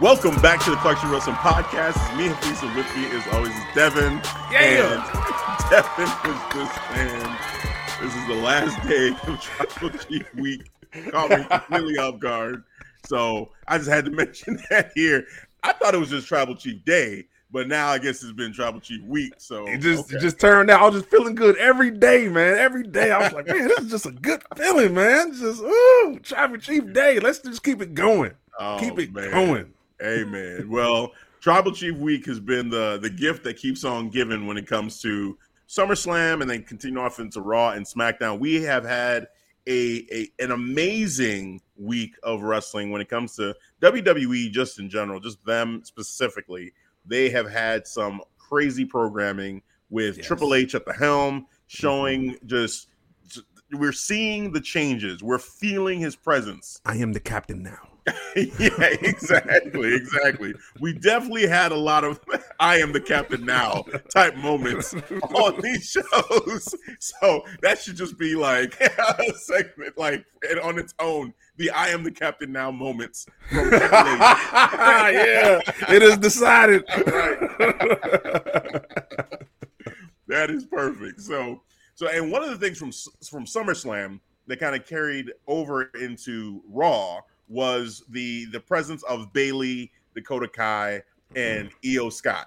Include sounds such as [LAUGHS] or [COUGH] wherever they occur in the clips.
Welcome back to the Clarkson Wilson podcast. It's me and Lisa with me as always is Devin. Yeah. And [LAUGHS] Devin was just saying this is the last day of [LAUGHS] Tribal Chief Week. Caught me completely [LAUGHS] off guard. So I just had to mention that here. I thought it was just Tribal Chief Day, but now I guess it's been Tribal Chief Week. So It just okay. it just turned out. I was just feeling good every day, man. Every day I was like, man, this is just a good feeling, man. Just ooh, Tribal Chief Day. Let's just keep it going. Oh, keep it man. going. Amen. Well, Tribal Chief Week has been the the gift that keeps on giving when it comes to SummerSlam and then continue off into Raw and SmackDown. We have had a, a an amazing week of wrestling when it comes to WWE just in general, just them specifically. They have had some crazy programming with Yes. Triple H at the helm, showing mm-hmm. just we're seeing the changes. We're feeling his presence I am the captain now. [LAUGHS] yeah, exactly, exactly. We definitely had a lot of [LAUGHS] "I am the captain now" type moments on these shows, [LAUGHS] so that should just be like a segment, like and on its own. The "I am the captain now" moments. From yeah, it is decided. that is perfect. So, so, and one of the things from from SummerSlam that kind of carried over into Raw was the the presence of Bayley, Dakota Kai, and Io Sky.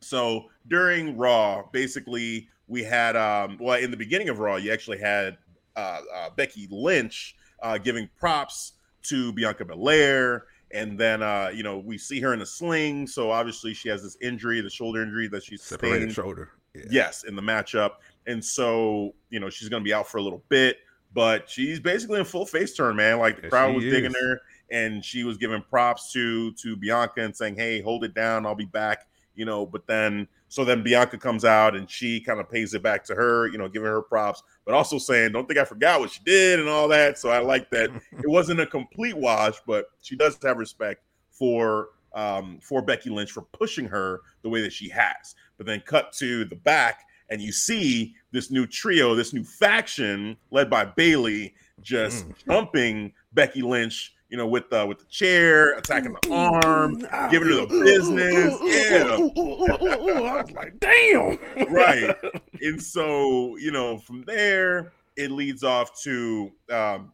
So during Raw, basically we had um well in the beginning of Raw, you actually had uh, uh Becky Lynch uh giving props to Bianca Belair. And then uh, you know, we see her in a sling. So obviously she has this injury, the shoulder injury that she's Separated shoulder. Yeah. Yes, in the matchup. And so, you know, she's going to be out for a little bit, but she's basically in full face turn, man. Like the Yes, crowd was digging her and she was giving props to to Bianca and saying, "Hey, hold it down. I'll be back." You know, but then so then Bianca comes out and she kind of pays it back to her, you know, giving her props, but also saying, "Don't think I forgot what she did" and all that. So I like that. [LAUGHS] it wasn't a complete wash, but she does have respect for um for Becky Lynch for pushing her the way that she has. But then cut to the back and you see this new trio, this new faction led by Bayley, just Mm. jumping Becky Lynch, you know, with the with the chair, attacking the arm, giving her the business. Yeah, I was like, damn. right. [LAUGHS] And so, you know, from there it leads off to um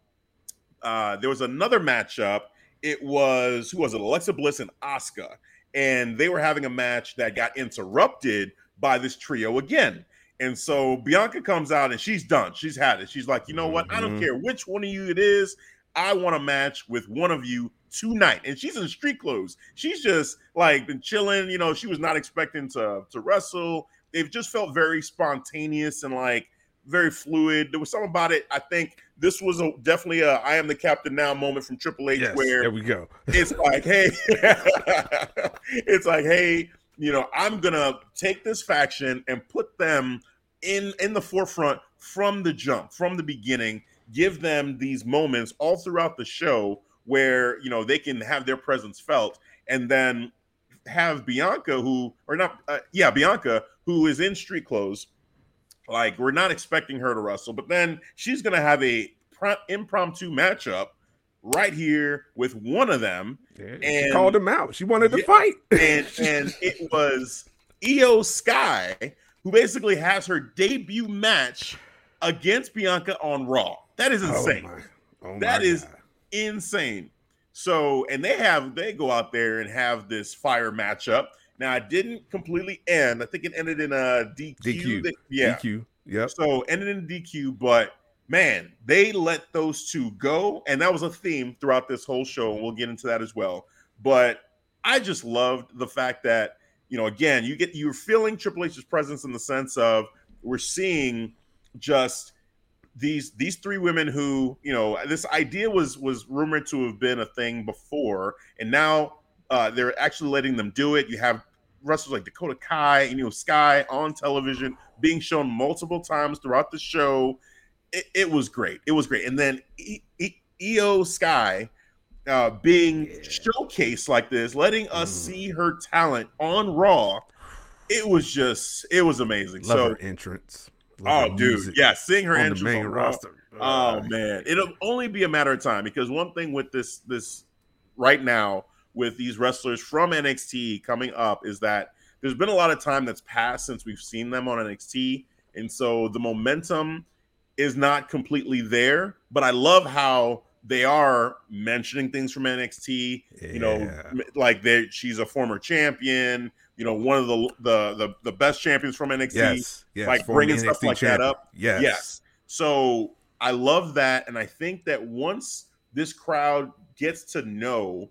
uh there was another matchup. It was who was it? Alexa Bliss and Asuka. And they were having a match that got interrupted by this trio again. And so Bianca comes out and she's done. She's had it. She's like, you know what? I don't Mhm. care which one of you it is. I want a match with one of you tonight. And she's in street clothes. She's just like been chilling. You know, she was not expecting to to wrestle. They've just felt very spontaneous and like very fluid. There was something about it. I think this was a, definitely a I am the captain now moment from Triple H Yes, where there we go. it's like, hey, [LAUGHS] it's like, hey, you know, I'm gonna take this faction and put them in in the forefront from the jump, from the beginning. Give them these moments all throughout the show where you know they can have their presence felt, and then have Bianca, who or not, uh, yeah, Bianca, who is in street clothes. Like we're not expecting her to wrestle, but then she's gonna have a pro- impromptu matchup right here with one of them Yeah, she And- called him out. She wanted to Yeah. fight. [LAUGHS] and and it was Io Sky who basically has her debut match against Bianca on Raw. That is oh, insane. Oh my, oh That is- God. Insane. So, and they have they go out there and have this fire matchup. Now, it didn't completely end. I think it ended in a DQ. DQ. They- yeah. DQ. Yep. So ended in DQ, but man, they let those two go, and that was a theme throughout this whole show, and we'll get into that as well. But I just loved the fact that you know, again, you get you're feeling Triple H's presence in the sense of we're seeing just these these three women who you know this idea was was rumored to have been a thing before, and now uh, they're actually letting them do it. You have wrestlers like Dakota Kai and you know Sky on television being shown multiple times throughout the show. It, it was great. It was great. And then e- E- Io Sky uh, being Yeah. showcased like this, letting us Mm. see her talent on Raw. It was just, it was amazing. Love so, her entrance. Love oh, her dude, yeah, seeing her on the entrance main on Raw, roster. Oh Uh, man, it'll only be a matter of time because one thing with this this right now with these wrestlers from NXT coming up is that there's been a lot of time that's passed since we've seen them on NXT, and so the momentum is not completely there. But I love how they are mentioning things from NXT. You know, like they she's a former champion. You know, one of the the the, the best champions from NXT Yes. Yes. like bringing stuff NXT like that up. Yes. Yes. So I love that. And I think that once this crowd gets to know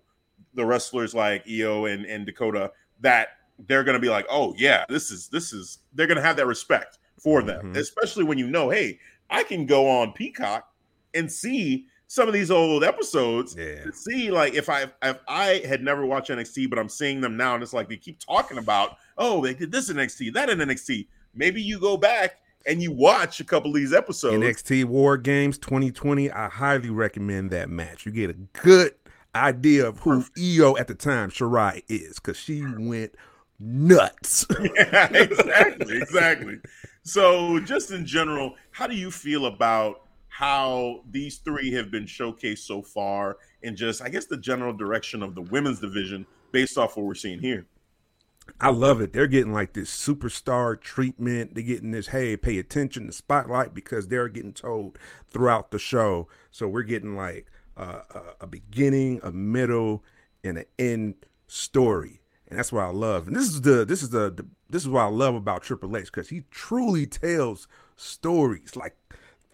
the wrestlers like Io and, and Dakota, that they're gonna be like, oh yeah, this is this is they're gonna have that respect for them. Mhm. Especially when you know, hey, I can go on Peacock and see some of these old episodes Yeah. to see like if I if I had never watched NXT, but I'm seeing them now, and it's like they keep talking about, oh, they did this in NXT, that in NXT. Maybe you go back and you watch a couple of these episodes. NXT War Games 2020. I highly recommend that match. You get a good idea of who Io at the time, Shirai, is, because she went nuts. [LAUGHS] yeah, exactly, exactly. So, just in general, how do you feel about how these three have been showcased so far, and just I guess the general direction of the women's division based off what we're seeing here? I love it. They're getting like this superstar treatment. They're getting this, hey, pay attention, the spotlight, because they're getting told throughout the show. So we're getting like uh, a, a beginning, a middle, and an end story, and that's what I love. And this is the this is the, the this is what I love about Triple H because he truly tells stories like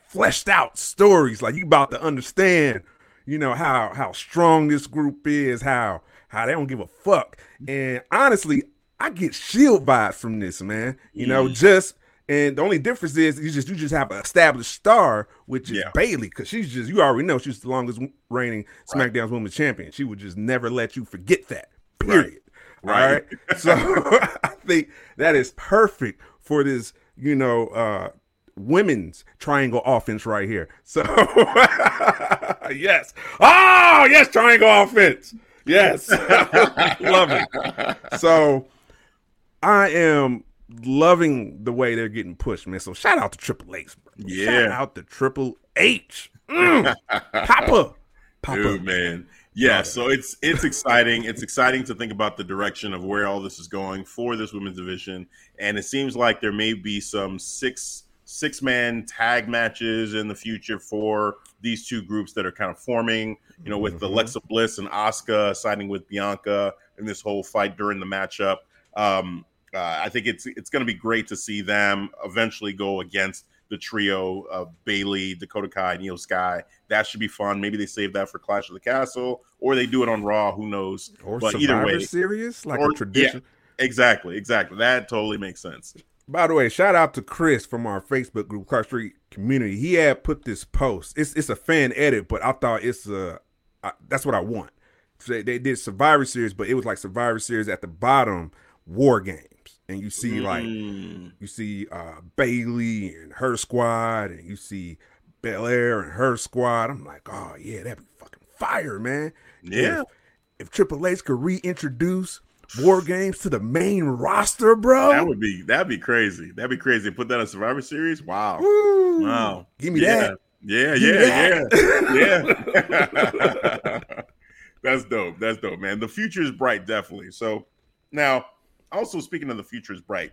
fleshed out stories. Like you about to understand, you know how how strong this group is, how how they don't give a fuck. And honestly, I get shield vibes from this, man. You know, Mhm. just and the only difference is you just you just have an established star, which is Yeah. Bayley, because she's just you already know she's the longest reigning Right. SmackDown's Women's Champion. She would just never let you forget that. Period. Right. Right. So [LAUGHS] I think that is perfect for this, you know, uh women's triangle offense right here. So [LAUGHS] yes. Oh, yes, triangle offense. Yes. [LAUGHS] Love it. So I am loving the way they're getting pushed, man. So shout out to Triple H. bro. Shout Yeah. out to Triple H. Mm. Papa. Papa. Dude, man. Yeah, so it's it's exciting. It's exciting to think about the direction of where all this is going for this women's division, and it seems like there may be some six six man tag matches in the future for these two groups that are kind of forming. You know, with Mhm. Alexa Bliss and Asuka siding with Bianca in this whole fight during the matchup. Um, uh, I think it's it's going to be great to see them eventually go against the trio of Bayley, Dakota Kai, and Io Sky. That should be fun. Maybe they save that for Clash of the Castle, or they do it on Raw. Who knows? Or But Survivor either way- Series, like or- a tradition. Exactly, exactly. That totally makes sense. By the way, shout out to Chris from our Facebook group, Car Street Community. He had put this post. It's it's a fan edit, but I thought it's uh that's what I want. They, they did Survivor Series, but it was like Survivor Series at the bottom, War Games, and you see like Mm, you see uh Bayley and her squad, and you see Belair and her squad. I'm like, oh yeah, that'd be fucking fire, man. yeah, If, if Triple H could reintroduce War Games to the main roster, bro. that would be that'd be crazy. That'd be crazy. Put that on Survivor Series. Wow, wow. Give me yeah. that. Yeah, yeah, yeah, yeah. [LAUGHS] [LAUGHS] That's dope. That's dope, man. The future is bright, definitely. So now, also speaking of the future is bright,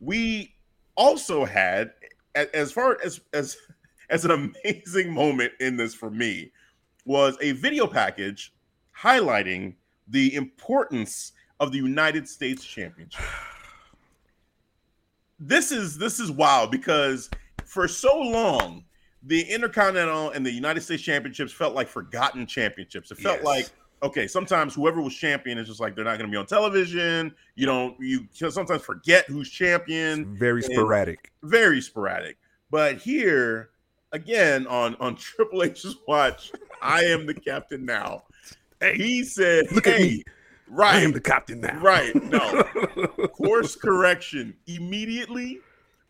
we also had as far as as [LAUGHS] as an amazing moment in this for me was a video package highlighting the importance of the United States Championship. [SIGHS] This is this is wild because for so long the Intercontinental and the United States Championships felt like forgotten championships. It felt Yes. like okay, sometimes whoever was champion is just like they're not going to be on television. You don't you sometimes forget who's champion. Very sporadic. Very sporadic. But here again on on [LAUGHS] Triple H's watch, I am the captain now. he said, Look at me. right, I am the captain now. right, no, [LAUGHS] course correction immediately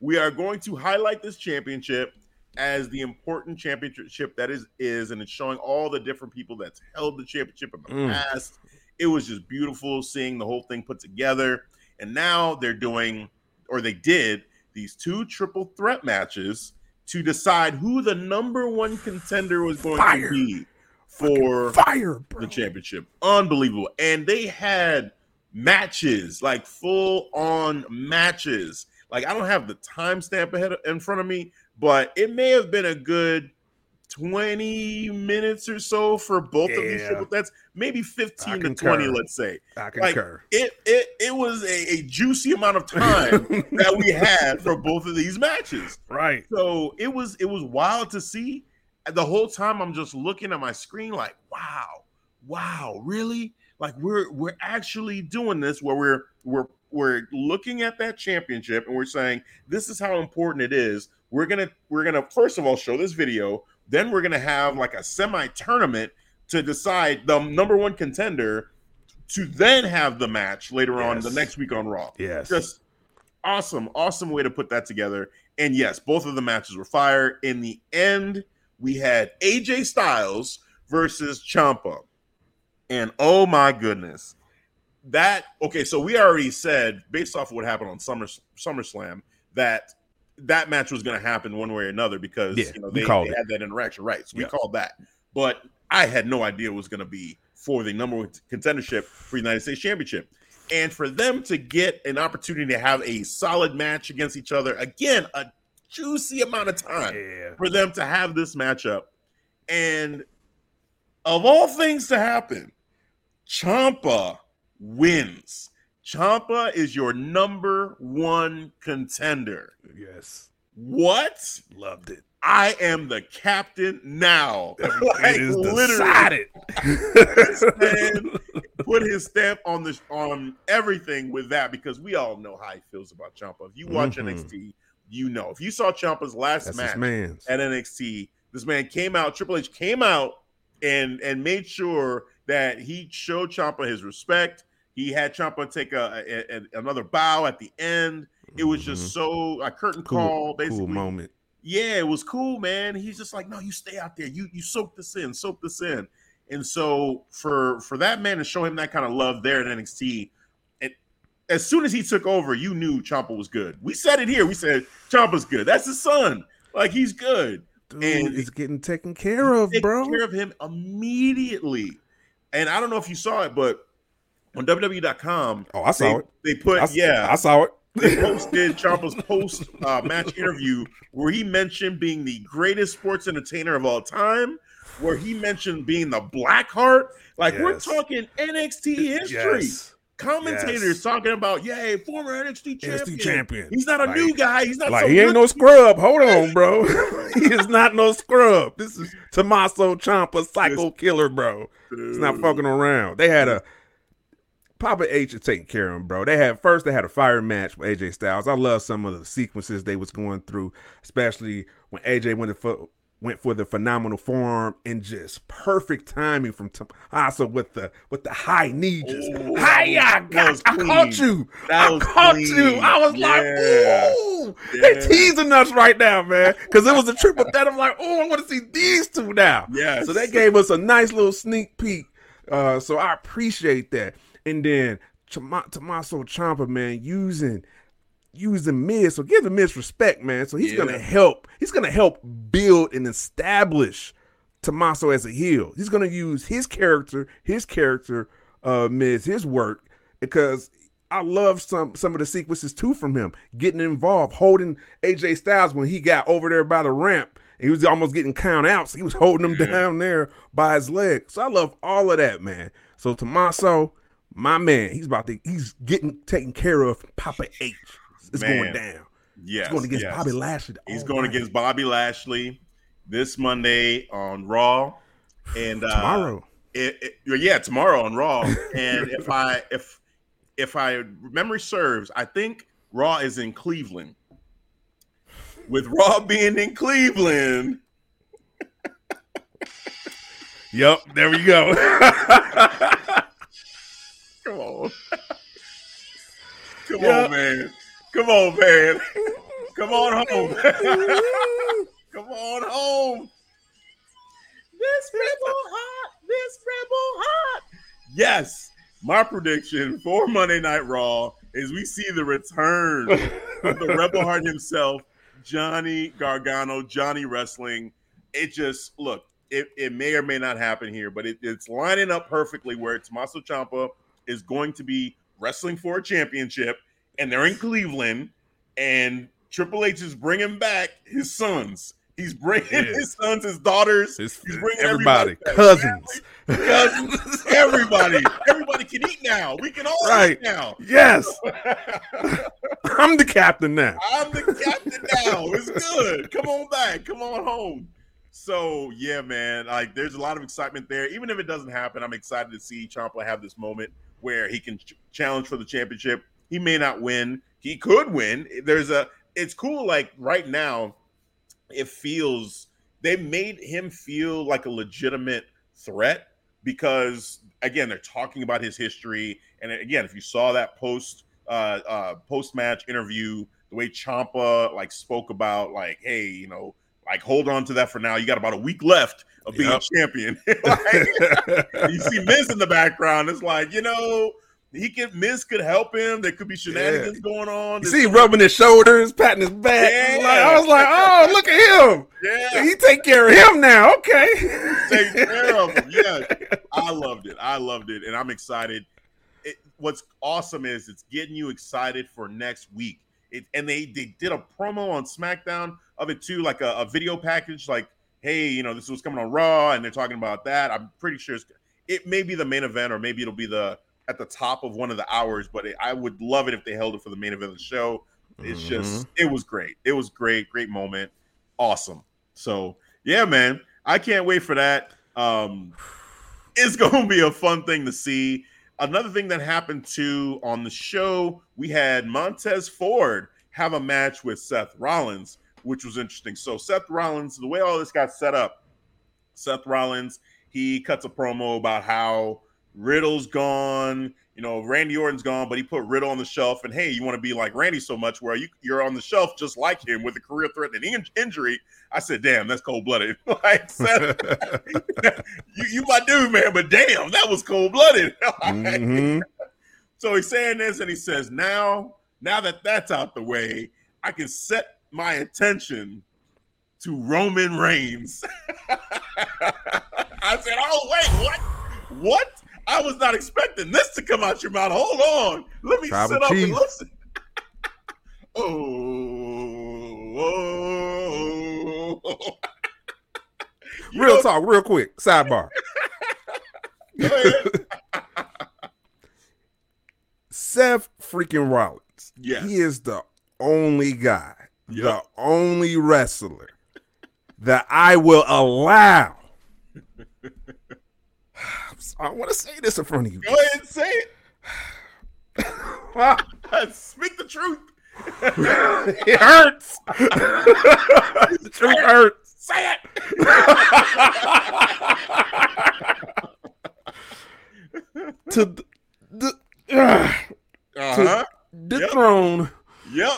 we are going to highlight this championship as the important championship that is is and it's showing all the different people that's held the championship in the Mm. past it was just beautiful seeing the whole thing put together and now they're doing or they did these two triple threat matches to decide who the number one contender was going Fire. to be for Fire, bro. the championship. Unbelievable. And they had matches, like full on matches. Like I don't have the timestamp ahead of, in front of me, but it may have been a good 20 minutes or so for both of these Yeah. triple threats, maybe 15 to 20, let's say. I Like concur. it it it was a, a juicy amount of [LAUGHS] time that we had for both of these matches. right. So it was it was wild to see. The whole time I'm just looking at my screen like, wow, wow, really? Like we're we're actually doing this where we're we're we're looking at that championship and we're saying this is how important it is. We're gonna we're gonna first of all show this video, then we're gonna have like a semi tournament to decide the number one contender to then have the match later on the next week on Raw Yes. just awesome, awesome way to put that together. And yes, both of the matches were fire. In the end, we had AJ Styles versus Ciampa. And oh my goodness. That okay, so we already said based off of what happened on Summer SummerSlam that that match was going to happen one way or another because Yeah, you know they, they had that interaction, right? So we Yeah. called that. But I had no idea it was going to be for the number one contendership for the United States Championship. And for them to get an opportunity to have a solid match against each other, again, a juicy amount of time Yeah. for them to have this matchup. And of all things to happen, Ciampa wins. Ciampa is your number one contender. Yes. What? Loved it. I am the captain now. [LAUGHS] Like, it is literally, decided. [LAUGHS] man put his stamp on this on everything with that because we all know how he feels about Ciampa. If you watch Mhm. NXT, you know. If you saw Ciampa's last That's match at NXT, this man came out, Triple H came out and and made sure that he showed Ciampa his respect. He had Ciampa take a, a- a- another bow at the end. It was just mm-hmm. so a curtain cool, call, basically. cool moment. Yeah, it was cool, man. He's just like, no, you stay out there. You you soak this in, soak this in. And so for for that man to show him that kind of love there at NXT, and as soon as he took over, you knew Ciampa was good. We said it here. We said Ciampa's good. That's his son. Like he's good. Dude And- is getting taken care of, bro. care of him immediately. And I don't know if you saw it, but on WWE.com, Oh, I saw they, it. they put I, yeah, I saw it. they posted Ciampa's post uh, match interview where he mentioned being the greatest sports entertainer of all time, where he mentioned being the Black Heart. Like we're talking NXT history. Yes. Commentators Yes. talking about, yay, former NXT champion. NXT champion. He's not a Like- new guy. He's not Like some he ain't no scrub. Hold on, bro. [LAUGHS] he is not no scrub. This is Tommaso Ciampa, psycho killer, bro. It's not fucking around. They had a Papa H is taking care of him, bro. They had first they had a fire match with AJ Styles. I love some of the sequences they was going through, especially when AJ went for went for the phenomenal forearm and just perfect timing from Tommaso with the with the high knee. Just Ooh, hi, I, that was I caught you. That I was caught clean. you. I was Yeah. like, ooh, they Yeah. teasing us right now, man. Because it was a triple threat. I'm like, oh, I want to see these two now. yeah So they gave us a nice little sneak peek. Uh, so I appreciate that. And then Tommaso Ciampa, man, using using Miz. So give the Miz respect, man. So he's Yeah. gonna help. He's gonna help build and establish Tommaso as a heel. He's gonna use his character, his character, uh, Miz, his work, because I love some some of the sequences too from him getting involved, holding AJ Styles when he got over there by the ramp He was almost getting count outs. He was holding him down there by his leg. So I love all of that, man. So Tommaso, my man, he's about to he's getting taken care of. Papa H. It's Man. going down. Yes, He's going against yes. Bobby Lashley. He's going night. against Bobby Lashley this Monday on Raw, and uh, tomorrow. It, it- yeah, tomorrow on Raw. and [LAUGHS] if I if if I memory serves, I think Raw is in Cleveland. With Raw [LAUGHS] being in Cleveland, Yep, there we go. [LAUGHS] come on, [LAUGHS] come Yeah. on, man, come on, man, [LAUGHS] come on home, [LAUGHS] come on home. This rebel hot, this rebel hot. Yes, my prediction for Monday Night Raw is we see the return of the Rebel Heart himself, Johnny Gargano, Johnny Wrestling. It just look, it, it may or may not happen here, but it, it's lining up perfectly where Tommaso Ciampa is going to be wrestling for a championship, and they're in Cleveland, and Triple H is bringing back his sons. He's bringing Yeah. his sons, his daughters, It's He's bringing everybody, everybody back. cousins. cousins, everybody. [LAUGHS] Everybody can eat now. We can all Right. eat now. Yes, [LAUGHS] I'm the captain now. I'm the captain now. It's good. Come on back. Come on home. So yeah, man. Like, there's a lot of excitement there. Even if it doesn't happen, I'm excited to see Ciampa have this moment where he can ch- challenge for the championship. He may not win. He could win. There's a. It's cool. Like right now, it feels they made him feel like a legitimate threat because again they're talking about his history and again if you saw that post uh, uh post match interview the way Ciampa like spoke about like hey you know like hold on to that for now you got about a week left of being Yep. champion [LAUGHS] Like, [LAUGHS] you see Miz in the background it's like you know he could Miz could help him there could be shenanigans going on You see, him rubbing his shoulders, patting his back. Yeah. Like, I was like, oh, look at him. yeah He take care of him now. Okay. take care of him. Yeah, [LAUGHS] I loved it. I loved it, and I'm excited. It, what's awesome is it's getting you excited for next week. It, and they they did a promo on SmackDown of it too, like a, a video package. Like, hey, you know, this was coming on Raw, and they're talking about that. I'm pretty sure it's, it may be the main event, or maybe it'll be the at the top of one of the hours. But it, I would love it if they held it for the main event of the show. It's just, it was great. It was great, great moment, awesome. So yeah, man, I can't wait for that. Um, it's gonna be a fun thing to see. Another thing that happened too on the show, we had Montez Ford have a match with Seth Rollins, which was interesting. So Seth Rollins, the way all this got set up, Seth Rollins, he cuts a promo about how Riddle's gone, you know, Randy Orton's gone, but he put Riddle on the shelf. And hey, you want to be like Randy so much where you, you're on the shelf just like him with a career threatening in- injury. I said, damn, that's cold blooded. [LAUGHS] like, [LAUGHS] you, you my dude, man, but damn, that was cold blooded. [LAUGHS] Mhm. So he's saying this, and he says, "Now, now that that's out the way, I can set my attention to Roman Reigns." I said, "Oh wait, what? What? I was not expecting this to come out your mouth. Hold on, let me Tribal sit up and listen." [LAUGHS] oh, oh. [LAUGHS] Real know- talk, real quick. Sidebar. [LAUGHS] Seth freaking Rollins. Yeah. He is the only guy, Yep. the only wrestler that I will allow. [SIGHS] I want to say this in front of you. Go ahead and say it. Ah, [LAUGHS] Speak the truth. [LAUGHS] it hurts. [LAUGHS] the truth hurts. Say it. To the, [SIGHS] the, uh, Uh-huh. dethrone Yep.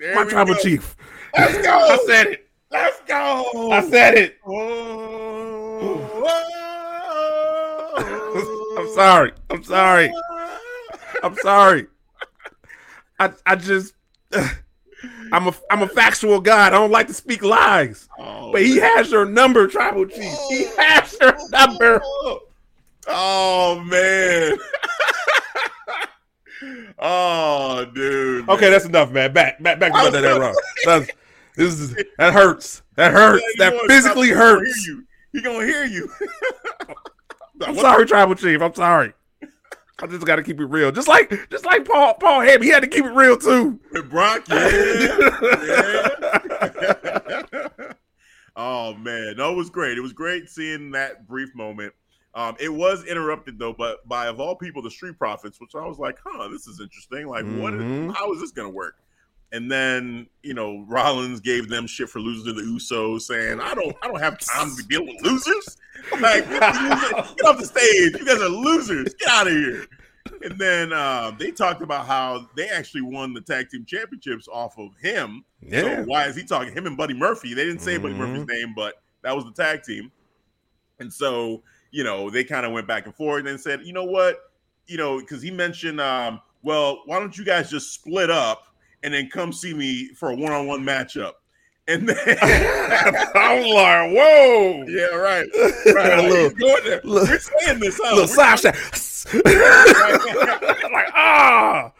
There my tribal go. chief. Let's go. I said it. Let's go. I said it. Oh, [LAUGHS] oh, I'm sorry. I'm sorry. I'm sorry. I I just [SIGHS] I'm a I'm a factual guy. I don't like to speak lies. Oh, But he has your number, tribal chief. He oh. has your number. Oh man. [LAUGHS] oh dude. Okay, that's enough, man. Back back back to was Night That's- This is that hurts. That hurts. Yeah, that physically gonna hear hurts. you. He gonna hear you. [LAUGHS] I'm sorry, Tribal Chief. I'm sorry. I just got to keep it real. Just like, just like Paul, Paul Heyman, he had to keep it real too. With Brock, yeah. [LAUGHS] yeah. oh man, no, it was great. It was great seeing that brief moment. Um, it was interrupted though, but by of all people, the Street Profits, which I was like, huh, this is interesting. Like, what? Mhm. Is, how is this gonna work? And then you know, Rollins gave them shit for losing to the Usos, saying, "I don't, I don't have time to deal with losers. [LAUGHS] Like, get off the stage. You guys are losers. Get out of here." And then um, they talked about how they actually won the tag team championships off of him. Yeah. So why is he talking? Him and Buddy Murphy. They didn't say Buddy Mhm. Murphy's name, but that was the tag team. And so, you know, they kind of went back and forth and said, you know what? You know, because he mentioned, um, well, why don't you guys just split up and then come see me for a one-on-one matchup? And then [LAUGHS] I'm like, whoa. Yeah, right. [LAUGHS] Right. He's going there. little- We're saying this, huh? little side shot. like, ah.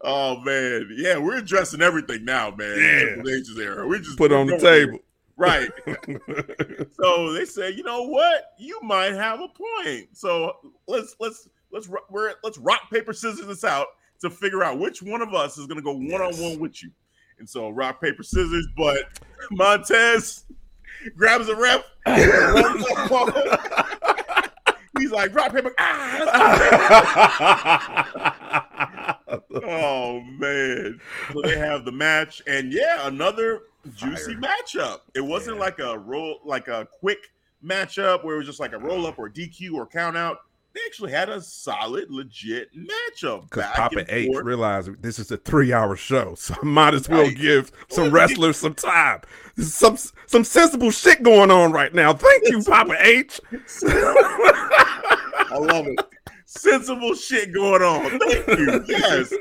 Oh man, yeah, we're addressing everything now, man. Yeah. H's era. We just Put on the table. right? [LAUGHS] so they say, you know what, you might have a point. So let's let's let's we're let's rock paper scissors this out to figure out which one of us is going to go one on one with you. And so rock paper scissors, but Montez grabs a ref. [COUGHS] [LAUGHS] He's like rock paper. Ah. [LAUGHS] Oh man! So they have the match, and yeah, another juicy matchup. It wasn't Yeah. like a roll, like a quick matchup where it was just like a roll up or DQ or count out. They actually had a solid, legit matchup. Because Papa H forth. realized this is a three-hour show, [LAUGHS] so I might as well Right. give some wrestlers some time. There's some some sensible shit going on right now. Thank you, Papa [LAUGHS] H. I love it. Sensible shit going on. Thank you. Yes.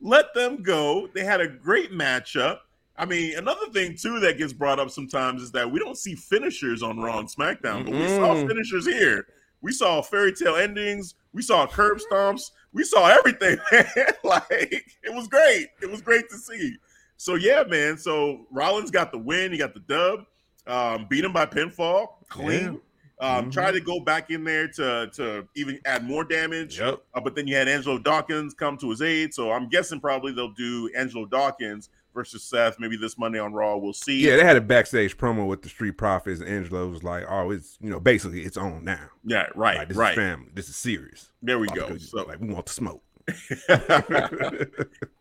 Let them go. They had a great matchup. I mean, another thing too that gets brought up sometimes is that we don't see finishers on Raw and SmackDown, but we saw finishers here. We saw fairy tale endings. We saw curb stomps. We saw everything, [LAUGHS] man. like it was great. It was great to see. So yeah, man. So Rollins got the win. He got the dub. Um, beat him by pinfall, clean. Um, Mhm. Tried to go back in there to to even add more damage. Yep. Uh, but then you had Angelo Dawkins come to his aid. So I'm guessing probably they'll do Angelo Dawkins versus Seth. Maybe this Monday on Raw. We'll see. Yeah, they had a backstage promo with the Street Profits. and Angelo was like, "Oh, it's you know, basically it's on now. Yeah, right, Like, this right. is family. This is serious. There we go. So like we want the smoke." [LAUGHS] [LAUGHS]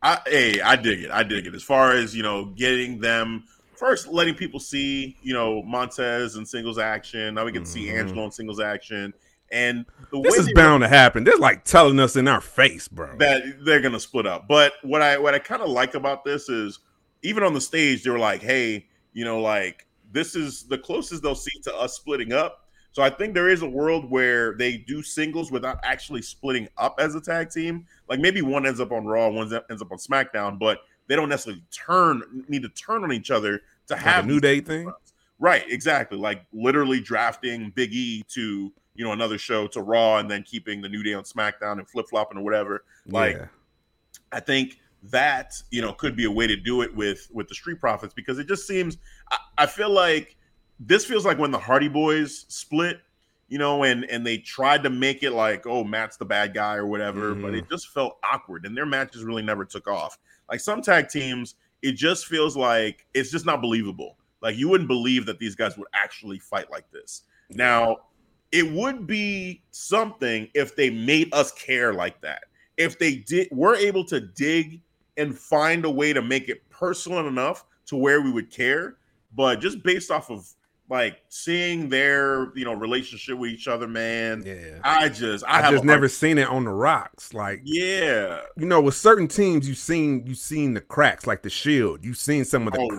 I, hey, I dig it. I dig it. As far as you know, getting them first, letting people see, you know, Montez and singles action. Now we get to see Mhm. Angelo in singles action, and the This is bound to happen. They're like telling us in our face, bro. that they're gonna split up. But what I what I kind of like about this is even on the stage, they were like, hey, you know, like this is the closest they'll see to us splitting up. So I think there is a world where they do singles without actually splitting up as a tag team. Like maybe one ends up on Raw, one ends up on SmackDown, but they don't necessarily turn need to turn on each other to Like have a New Day thing. Right, exactly. Like literally drafting Big E to you know another show to Raw, and then keeping the New Day on SmackDown and flip flopping or whatever. Like yeah. I think that you know could be a way to do it with with the Street Profits because it just seems. I, I feel like this feels like when the Hardy Boys split, you know, and and they tried to make it like, oh, Matt's the bad guy or whatever, but Mhm. it just felt awkward, and their matches really never took off. Like some tag teams, it just feels like it's just not believable. Like you wouldn't believe that these guys would actually fight like this. Now, it would be something if they made us care like that. If they did were able to dig and find a way to make it personal enough to where we would care, but just based off of like seeing their, you know, relationship with each other, man, Yeah. I just I, I, have just never hard- seen it on the rocks. Like yeah. you know, with certain teams, you've seen you've seen the cracks, like the Shield. You've seen some of the Oh, yeah.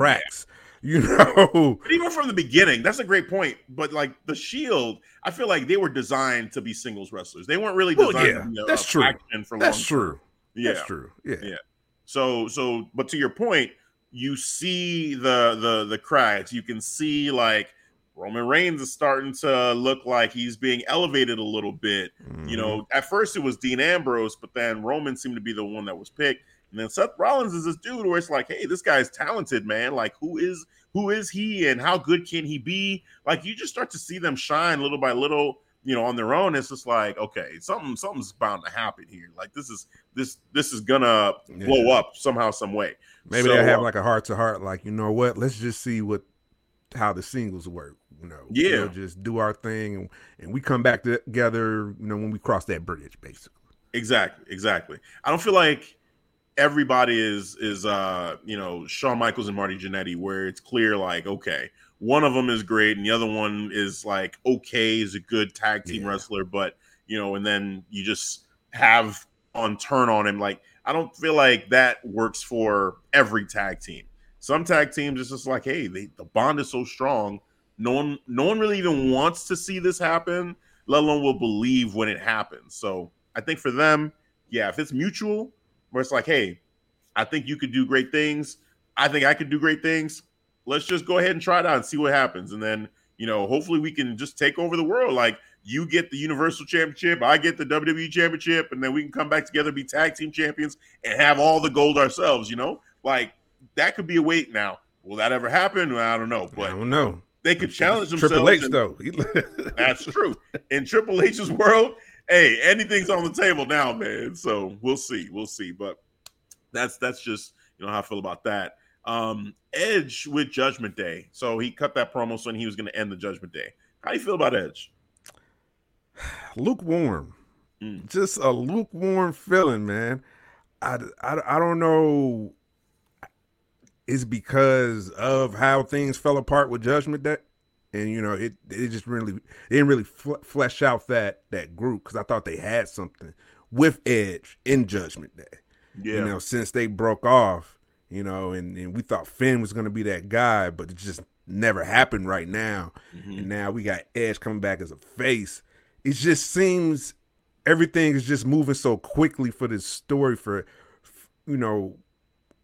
[LAUGHS] You know, But even from the beginning, that's a great point. But like the Shield, I feel like they were designed to be singles wrestlers. They weren't really Well, designed yeah, to be that's true. for that's long true. Yeah. That's true. Yeah. Yeah. So so but to your point, you see the the the cracks. You can see like Roman Reigns is starting to look like he's being elevated a little bit. You Mhm. know, at first it was Dean Ambrose, but then Roman seemed to be the one that was picked. And then Seth Rollins is this dude where it's like, hey, this guy's talented, man. Like, who is who is he and how good can he be? Like, you just start to see them shine little by little, you know, on their own. It's just like, okay, something something's bound to happen here. Like, this is this this is gonna Yeah. blow up somehow, some way. Maybe So, they have uh, like a heart to heart, like you know what? Let's just see what how the singles work. You know, Yeah. We'll just do our thing, and, and we come back together. You know, when we cross that bridge, basically. Exactly, exactly. I don't feel like everybody is is uh you know Shawn Michaels and Marty Jannetty where it's clear like okay one of them is great and the other one is like okay is a good tag team Yeah. wrestler but you know and then you just have on turn on him like I don't feel like that works for every tag team. Some tag teams it's just like hey they, the bond is so strong no one no one really even wants to see this happen let alone will believe when it happens. So I think for them, yeah, if it's mutual, where it's like, hey, I think you could do great things. I think I could do great things. Let's just go ahead and try it out and see what happens. And then, you know, hopefully we can just take over the world. Like you get the Universal Championship, I get the WWE Championship, and then we can come back together, be tag team champions, and have all the gold ourselves, you know? Like that could be a wait now. Will that ever happen? I don't know. I don't know. they could challenge themselves. Triple H and- though. [LAUGHS] that's true. In Triple H's world, hey, anything's on the table now, man. So we'll see. We'll see. But that's that's just you know how I feel about that. Um Edge with Judgment Day. So he cut that promo saying he was going to end the Judgment Day. How do you feel about Edge? [SIGHS] lukewarm. Mm. Just a lukewarm feeling, man. I, I, I don't know. It's because of how things fell apart with Judgment Day, and you know it. It just really didn't really fl- flesh out that that group because I thought they had something with Edge in Judgment Day. Yeah. You know, since they broke off, you know, and, and we thought Finn was going to be that guy, but it just never happened right now. Mhm. And now we got Edge coming back as a face. It just seems everything is just moving so quickly for this story for, you know,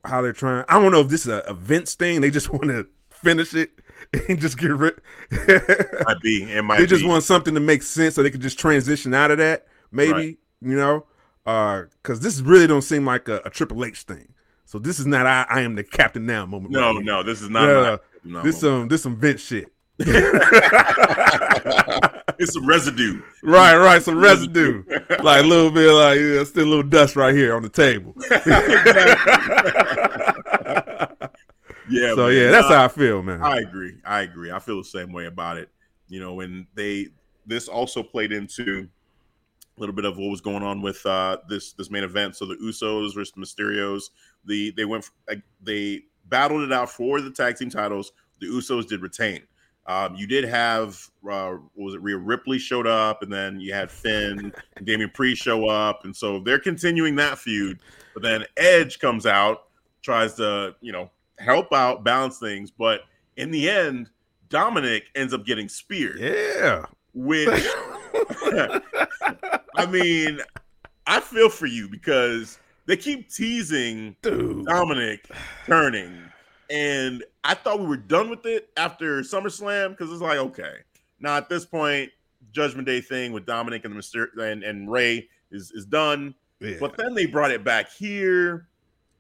how they're trying. I don't know if this is a, Vince thing. They just [LAUGHS] want to finish it [LAUGHS] and just get rid. might be. It might they just be. want something to make sense so they can just transition out of that. Maybe Right. you know, because this really don't seem like a, a Triple H thing. So this is not I, I am the captain now moment. no, right no, this is not. Yeah, my- no. This um this some Vince shit. [LAUGHS] it's some residue. Right, right, some residue, like a little bit, like yeah, still a little dust right here on the table. [LAUGHS] Yeah. so man. yeah, that's how I feel, man. I agree. I agree. I feel the same way about it. You know, when they this also played into a little bit of what was going on with uh this this main event. So the Usos versus the Mysterios. The they went uh, they battled it out for the tag team titles. The Usos did retain. Um, you did have uh, what was it Rhea Ripley showed up, and then you had Finn and Damian Priest show up, and so they're continuing that feud. But then Edge comes out, tries to you know help out, balance things, but in the end, Dominic ends up getting speared, yeah. which [LAUGHS] I mean, I feel for you because they keep teasing Dude. Dominic turning, and I thought we were done with it after SummerSlam because it's like, okay, now at this point, Judgment Day thing with Dominic and the Myster- and, and Rey is is done. Yeah. But then they brought it back here,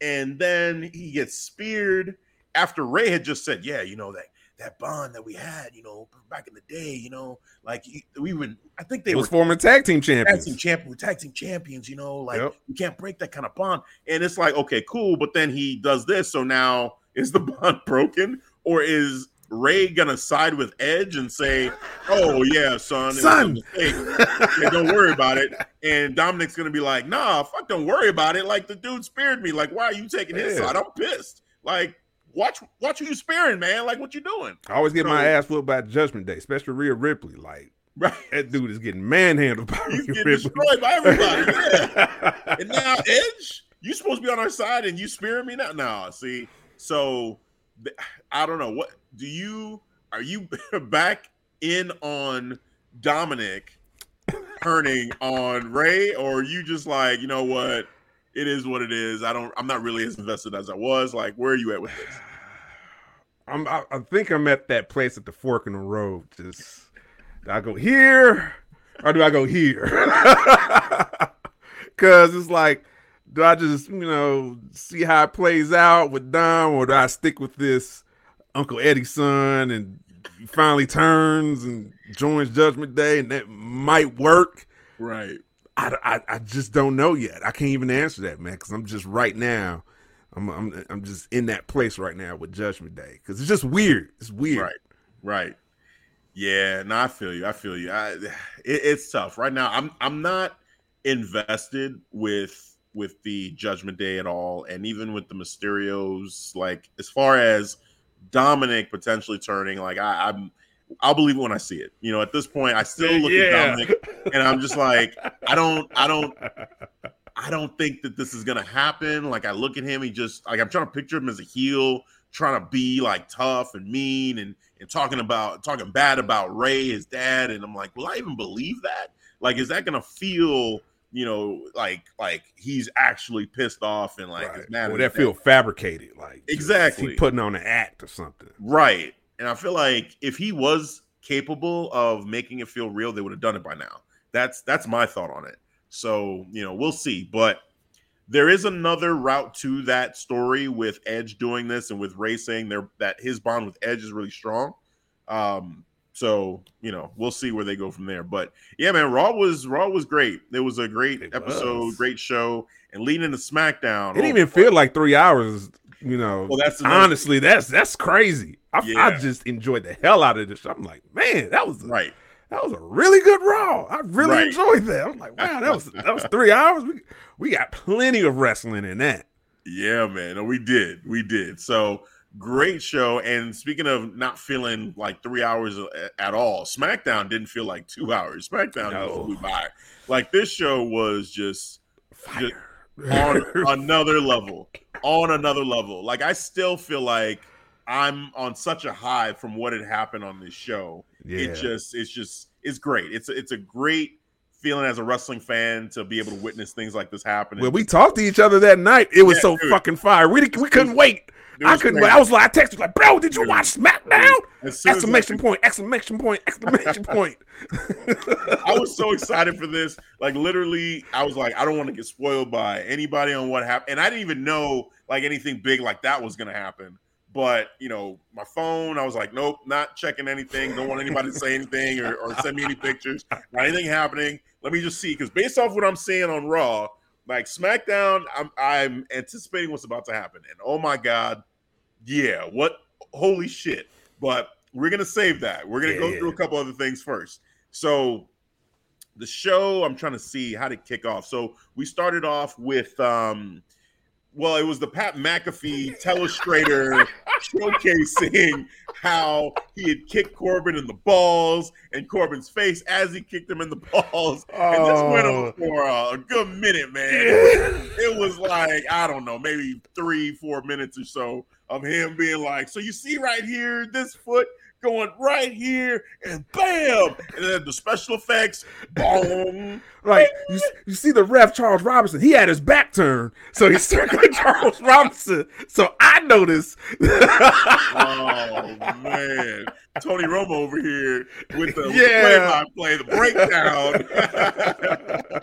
and then he gets speared after Rey had just said, "Yeah, you know that that bond that we had, you know, back in the day, you know, like he- we would. I think they It were was former tag team champions, tag team champion, tag team champions, you know, like Yep. you can't break that kind of bond. And it's like, okay, cool, but then he does this, so now is the [LAUGHS] bond broken, or is Rey gonna side with Edge and say, "Oh yeah, son, it was a Son. Yeah, don't worry about it. And Dominic's gonna be like, nah, fuck, don't worry about it. Like the dude speared me. Like, why are you taking his Yeah. side? I'm pissed. Like, watch, watch who you spearing, man. Like, what you doing? I always get my ass whooped by Judgment Day, especially Rhea Ripley. Like Right? that dude is getting manhandled by He's getting Ripley. destroyed by everybody. Yeah. [LAUGHS] and now Edge, you supposed to be on our side, and you spearing me now. No, see, so I don't know. What do you? Are you [LAUGHS] back in on Dominic turning [LAUGHS] on Rey, or are you just like, you know what? It is what it is. I don't. I'm not really as invested as I was. Like, where are you at with this? [SIGHS] I'm, I, I think I'm at that place at the fork in the road. Just do I go here or do I go here? [LAUGHS] Because it's like do I just you know see how it plays out with Dom, or do I stick with this Uncle Eddie's son and he finally turns and joins Judgment Day, and that might work? Right. I, I, I just don't know yet. I can't even answer that, man, because I'm just right now. I'm, I'm I'm just in that place right now with Judgment Day because it's just weird. It's weird. Right. Right. Yeah. No, I feel you. I feel you. I, [SIGHS] it, it's tough right now. I'm I'm not invested with with the Judgment Day at all, and even with the Mysterios. Like as far as Dominic potentially turning, like I, I'm. I'll believe it when I see it. You know, at this point, I still look Yeah. at Dominic and I'm just like, I don't, I don't, I don't think that this is gonna happen. Like I look at him, he just like I'm trying to picture him as a heel, trying to be like tough and mean and and talking about talking bad about Rey, his dad, and I'm like, will I even believe that? Like, is that gonna feel, you know, like like he's actually pissed off and like Right. mad at that feel fabricated, like Exactly. he putting on an act or something. Right. And I feel like if he was capable of making it feel real, they would have done it by now. That's that's my thought on it. So, you know, we'll see. But there is another route to that story with Edge doing this and with Rey saying there that his bond with Edge is really strong. Um, so you know, we'll see where they go from there. But yeah, man, Raw was Raw was great. It was a great It episode, was. great show, and leading into SmackDown. It didn't oh, even feel like three hours. You know, Well, that's honestly, that's that's crazy. I, I just enjoyed the hell out of this. I'm like, man, that was a, right. that was a really good Raw. I really Right. enjoyed that. I'm like, wow, that was [LAUGHS] that was three hours. We we got plenty of wrestling in that. Yeah, man. No, we did. We did. So great show. And speaking of not feeling like three hours uh, at all, SmackDown didn't feel like two hours. SmackDown No. just flew by. Like this show was just Fire. on [LAUGHS] another level. On another level. Like I still feel like I'm on such a high from what had happened on this show. yeah. It just it's just it's great. It's a, it's a great feeling as a wrestling fan to be able to witness things like this happen. When we talked to each other that night, it was Yeah, so dude. fucking fire. We we couldn't wait. I couldn't wait. I was like, I texted like, bro, did you watch SmackDown? As, like, Exclamation point! Exclamation point! Exclamation [LAUGHS] point! I was so [LAUGHS] excited for this. Like literally, I was like, I don't want to get spoiled by anybody on what happened. And I didn't even know like anything big like that was gonna happen. But you know, my phone, I was like, nope, not checking anything. Don't want anybody to say anything or, or send me any pictures. Not anything happening. Let me just see. Because based off what I'm seeing on Raw, like SmackDown, I'm I'm anticipating what's about to happen. And oh my god, yeah, what holy shit. But we're gonna save that. We're gonna Yeah, go yeah. through a couple other things first. So the show, I'm trying to see how to kick off. So we started off with um well, it was the Pat McAfee telestrator [LAUGHS] showcasing how he had kicked Corbin in the balls and Corbin's face as he kicked him in the balls. And this went on for a, a good minute, man. [LAUGHS] It was like, I don't know, maybe three, four minutes or so of him being like, So you see right here, this foot going right here, and bam! And then the special effects, boom. Like you, you see the ref Charles Robinson, he had his back turned, so he's circling [LAUGHS] Charles Robinson. So I noticed. Oh man, Tony Romo over here with the Yeah. play-by-play, the breakdown. [LAUGHS]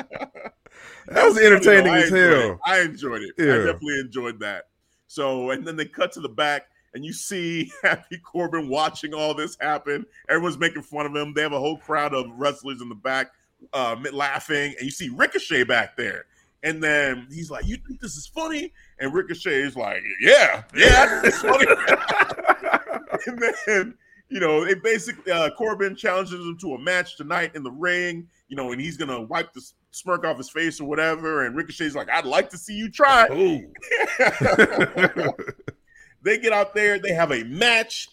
that was entertaining as it. hell. I enjoyed it. I definitely enjoyed that. So, and then they cut to the back, and you see [LAUGHS] Happy Corbin watching all this happen. Everyone's making fun of him. They have a whole crowd of wrestlers in the back uh, laughing, and you see Ricochet back there. And then he's like, "You think this is funny?" And Ricochet is like, "Yeah, yeah, it's funny." [LAUGHS] and then you know, it basically uh, Corbin challenges him to a match tonight in the ring. You know, and he's gonna wipe the smirk off his face or whatever. And Ricochet's like, "I'd like to see you try." [LAUGHS] They get out there. They have a match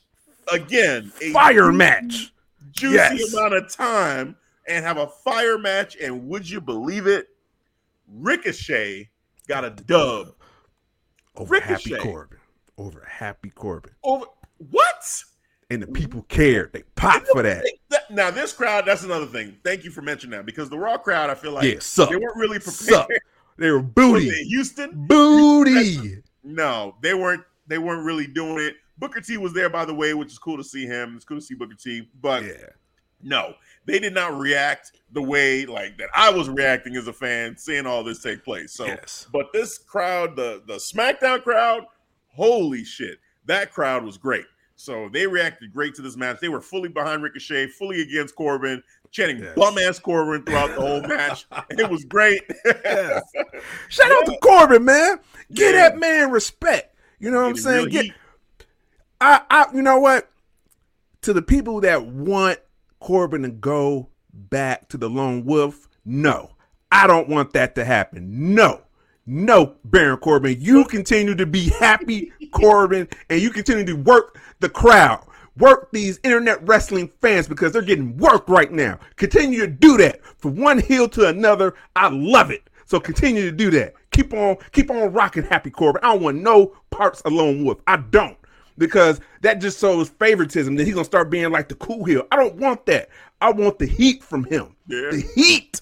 again. A Fire juicy- match. juicy Yes. amount of time, and have a fire match. And would you believe it? Ricochet got a dub Over Happy Corbin. Over Happy Corbin. over what? And the people mm-hmm. cared. They popped for that. Now this crowd, that's another thing. Thank you for mentioning that because the Raw crowd, I feel like Yeah, suck. they weren't really prepared. Suck. [LAUGHS] They were booty. Houston? Booty. [LAUGHS] No, they weren't. They weren't really doing it. Booker T was there, by the way, which is cool to see him. It's cool to see Booker T. But Yeah. No, they did not react the way like that I was reacting as a fan, seeing all this take place. So, Yes. but this crowd, the the SmackDown crowd, holy shit, that crowd was great. So they reacted great to this match. They were fully behind Ricochet, fully against Corbin, chanting Yes. bum ass Corbin throughout the whole match. [LAUGHS] It was great. Yes. [LAUGHS] Shout out to Corbin, man. Give Yeah. that man respect. You know what I'm saying? Get, heat. I, I, you know what? To the people that want Corbin to go back to the lone wolf, no, I don't want that to happen. No, no, Baron Corbin, you continue to be happy, Corbin, [LAUGHS] and you continue to work the crowd, work these internet wrestling fans because they're getting work right now. Continue to do that from one heel to another. I love it. So continue to do that. Keep on, keep on rocking, Happy Corbin. I don't want no parts of Lone Wolf. I don't because that just shows favoritism that he's gonna start being like the cool heel. I don't want that. I want the heat from him. Yeah. The heat.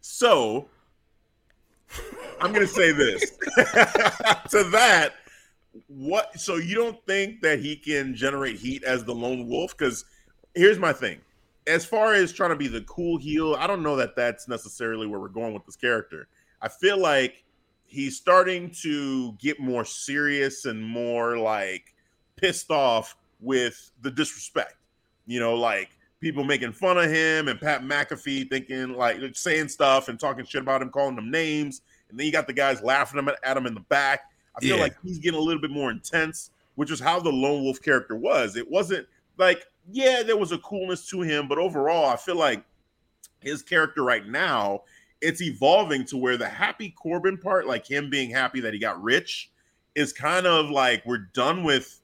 So I'm gonna say this [LAUGHS] to that. What? So you don't think that he can generate heat as the lone wolf? Because here's my thing: as far as trying to be the cool heel, I don't know that that's necessarily where we're going with this character. I feel like he's starting to get more serious and more like pissed off with the disrespect. You know, like people making fun of him and Pat McAfee thinking like saying stuff and talking shit about him, calling them names, and then you got the guys laughing at him in the back. I feel Yeah. like he's getting a little bit more intense, which is how the lone wolf character was. It wasn't like yeah, there was a coolness to him, but overall, I feel like his character right now it's evolving to where the happy Corbin part, like him being happy that he got rich, is kind of like we're done with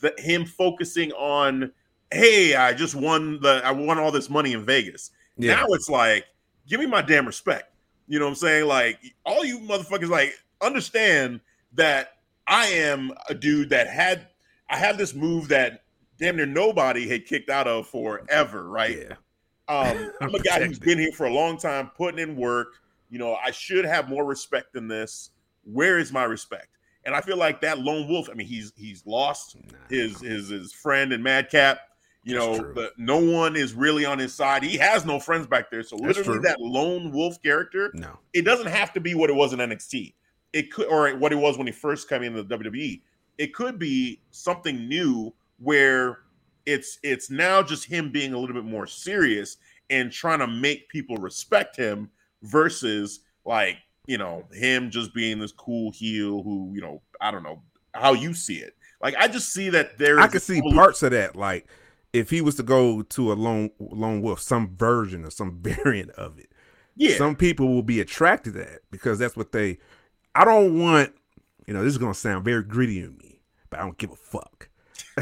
the, him focusing on, hey, I just won the, I won all this money in Vegas. Yeah. Now it's like, give me my damn respect. You know what I'm saying? Like all you motherfuckers, like understand that I am a dude that had, I have this move that damn near nobody had kicked out of forever, right? Yeah. Um, [LAUGHS] I'm a guy who's been here for a long time, putting in work. You know, I should have more respect than this. Where is my respect? And I feel like that lone wolf. I mean, he's he's lost his his his friend and Madcap. You That's know, no one is really on his side. He has no friends back there. So That's literally, true. that lone wolf character, No. it doesn't have to be what it was in NXT. It could, or what it was when he first came into the WWE. It could be something new where it's it's now just him being a little bit more serious and trying to make people respect him versus like you know him just being this cool heel who you know I don't know how you see it. Like I just see that there. I could see parts of that. Like if he was to go to a lone lone wolf, some version or some [LAUGHS] variant of it. Yeah, Some people will be attracted to that because that's what they. I don't want. You know, this is gonna sound very gritty to me, but I don't give a fuck. [LAUGHS]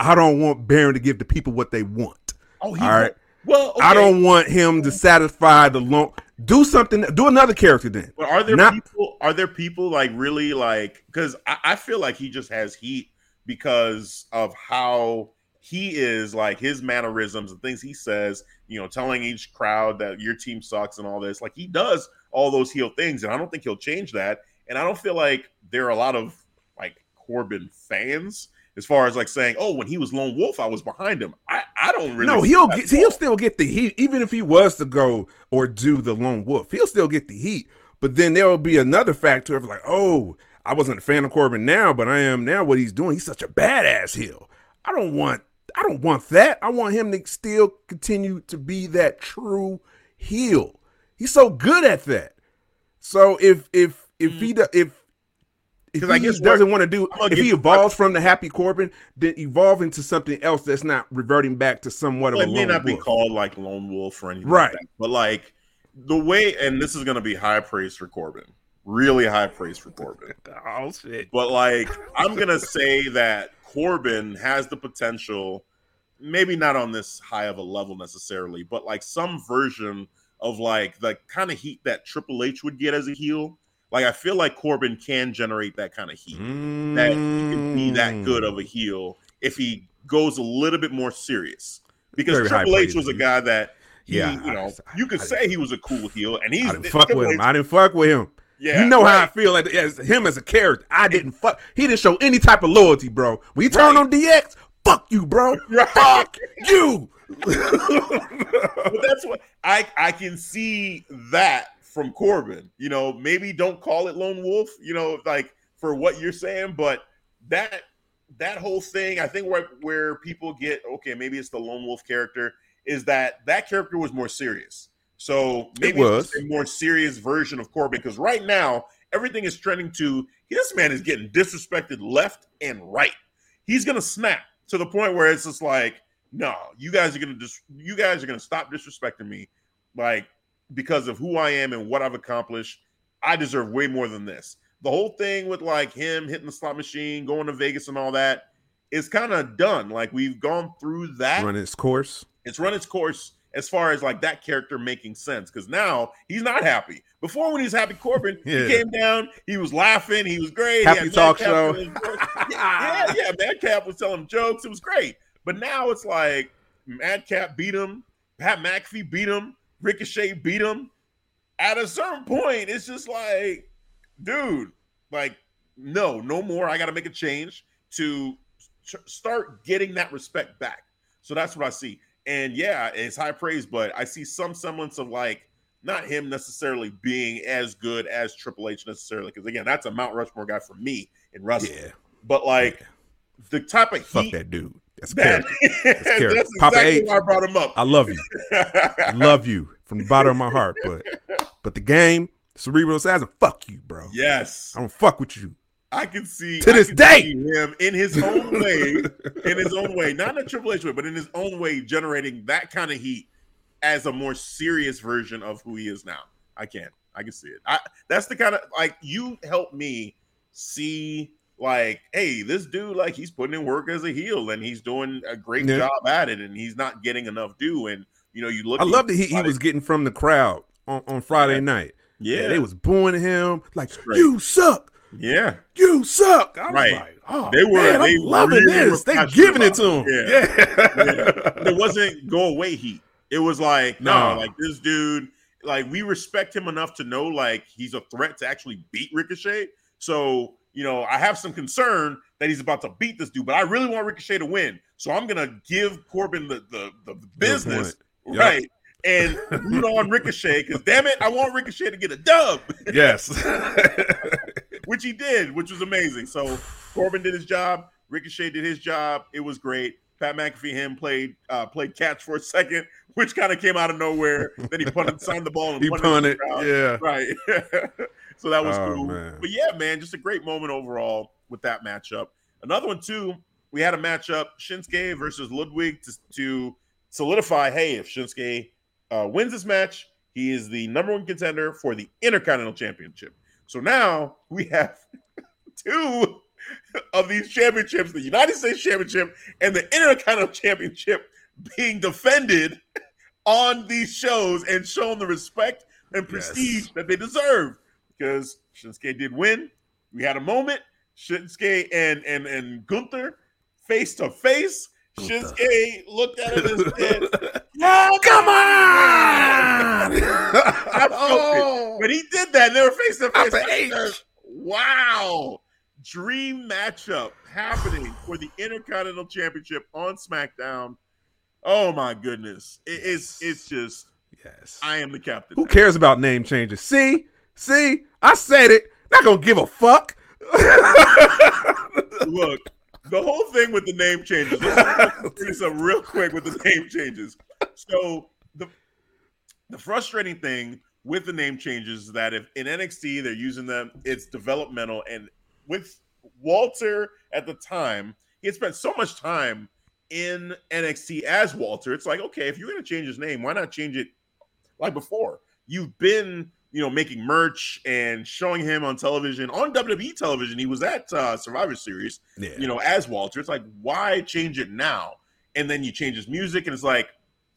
I don't want Baron to give the people what they want. oh, he all right. Well, I don't want him to satisfy the long. Do something. Do another character then. But are there Not- people? Are there people like really like? Because I, I feel like he just has heat because of how he is, like his mannerisms and things he says. You know, telling each crowd that your team sucks and all this. Like he does all those heel things, and I don't think he'll change that. And I don't feel like there are a lot of like Corbin fans as far as like saying, "Oh, when he was Lone Wolf, I was behind him." I I don't really. no, he'll get, he'll still get the heat, even if he was to go or do the lone wolf. He'll still get the heat. But then there will be another factor of like, oh, I wasn't a fan of Corbin now, but I am now. What he's doing, he's such a badass heel. I don't want, I don't want that. I want him to still continue to be that true heel. He's so good at that. So if if if he mm. do, if if he doesn't want to do, if he evolves from the Happy Corbin, then evolve into something else that's not reverting back to somewhat Well, of a it may not be called like lone wolf or anything Right. like that, but like the way and this is going to be high praise for corbin really high praise for corbin [LAUGHS] Oh shit! but like i'm going [LAUGHS] to say that corbin has the potential maybe not on this high of a level necessarily but like some version of like the kind of heat that triple h would get as a heel like i feel like corbin can generate that kind of heat that he can be that good of a heel if he goes a little bit more serious. Because Very Triple H was a guy that he, Yeah, you know, I- you could I- say he was a cool heel, and he's I didn't fuck Triple with him. H- I didn't fuck with him. Yeah, you know how I feel like as him as a character. I didn't fuck. He didn't show any type of loyalty, bro. When he turned Right. on DX, fuck you, bro. [LAUGHS] Right. Fuck you. but that's what I I can see that from Corbin. You know, maybe don't call it lone wolf. You know, like for what you're saying, but that that whole thing, I think where where people get okay, maybe it's the lone wolf character is that that character was more serious. So maybe It it's a more serious version of Corbin because right now everything is trending to this man is getting disrespected left and right. He's gonna snap to the point where it's just like, no, you guys are gonna just you guys are gonna stop disrespecting me, like because of who I am and what I've accomplished. I deserve way more than this. The whole thing with like him hitting the slot machine, going to Vegas, and all that is kind of done. Like we've gone through that. Run its course. It's run its course as far as like that character making sense because now he's not happy. Before when he was happy, Corbin, Yeah. he came down, he was laughing, he was great. Happy talk Madcap show. telling [LAUGHS] yeah, yeah, Madcap was telling jokes. It was great. But now it's like Madcap beat him, Pat McAfee beat him, Ricochet beat him. At a certain point, it's just like, dude, like, no, no more. I got to make a change to start getting that respect back. So that's what I see. And yeah, it's high praise, but I see some semblance of like not him necessarily being as good as Triple H necessarily, because again, that's a Mount Rushmore guy for me in wrestling. Yeah. But like the type of Fuck heat that dude. That's that, [LAUGHS] that's Papa exactly H. why I brought him up. I love you. I [LAUGHS] love you from the bottom of my heart. But but the game, cerebral assassin, fuck you, bro. yes, I don't fuck with you. I can see To this day. him in his own way, in his own way, not in a Triple H way, but in his own way, generating that kind of heat as a more serious version of who he is now. I can, I can see it. I that's the kind of like you help me see like, hey, this dude like he's putting in work as a heel and he's doing a great Yeah. job at it, and he's not getting enough due. And you know, you look. I love that he, he was getting from the crowd on, on Friday Yeah. night. yeah, they was booing him like Straight. you suck, yeah. you suck. I Right. like, oh, They were- man, they I'm loving really this. They giving it to him. Yeah. it. Yeah. There wasn't go away heat. It was like, no, No. like this dude, like we respect him enough to know like he's a threat to actually beat Ricochet. So, you know, I have some concern that he's about to beat this dude, but I really want Ricochet to win. So I'm gonna give Corbin the the, the business. Yep. right? And root on Ricochet because damn it, I want Ricochet to get a dub, yes. [LAUGHS] [LAUGHS] which he did, which was amazing. So Corbin did his job, Ricochet did his job. It was great. Pat McAfee him played uh, played catch for a second, [LAUGHS] which kind of came out of nowhere. then he punted, signed the ball, and he punted, punted. it to the crowd. Yeah. right. [LAUGHS] so that was Oh, cool. man. But yeah, man, just a great moment overall with that matchup. Another one too. We had a matchup: Shinsuke versus Ludwig to, to solidify. Hey, if Shinsuke uh, wins this match, he is the number one contender for the Intercontinental Championship. So now we have [LAUGHS] two of these championships: the United States Championship and the Intercontinental Championship, being defended on these shows and shown the respect and prestige Yes. that they deserve. Because Shinsuke did win. We had a moment. Shinsuke and and and Gunther face to face. Shinsuke looked at him and said, [LAUGHS] Come on! [LAUGHS] [LAUGHS] It. Oh. When he did that, they were face to face. Papa I H. said, Wow. Dream matchup happening for the Intercontinental Championship on SmackDown. Oh my goodness. It- it's it's just yes. I am the captain. Who cares about name changes? See, see, I said it. Not gonna give a fuck. [LAUGHS] Look, the whole thing with the name changes. [LAUGHS] Let's up real quick with the name changes. So the frustrating thing with the name changes is that if in NXT they're using them, it's developmental. And with Walter at the time, he had spent so much time in NXT as Walter. It's like, okay, if you're gonna change his name, why not change it like before? You've been, you know, making merch and showing him on television, on WWE television. He was at uh, Survivor Series Yeah. you know, as Walter. It's like, why change it now? And then you change his music, and it's like,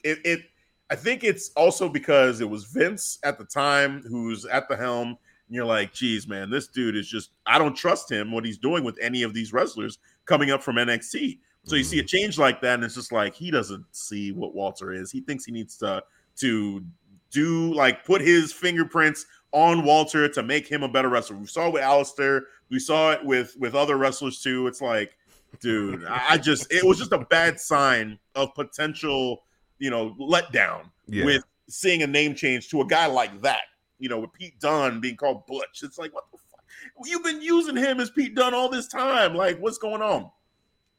it. it I think it's also because it was Vince at the time who's at the helm. And you're like, geez, man, this dude is just, I don't trust him, what he's doing with any of these wrestlers coming up from NXT. So you see a mm-hmm. change like that, and it's just like he doesn't see what Walter is. He thinks he needs to to do like put his fingerprints on Walter to make him a better wrestler. We saw it with Alistair. We saw it with with other wrestlers too. It's like dude. I just it was just a bad sign of potential, you know, letdown Yeah. with seeing a name change to a guy like that. You know, with Pete Dunne being called Butch. It's like, what the fuck? You've been using him as Pete Dunne all this time. Like, what's going on?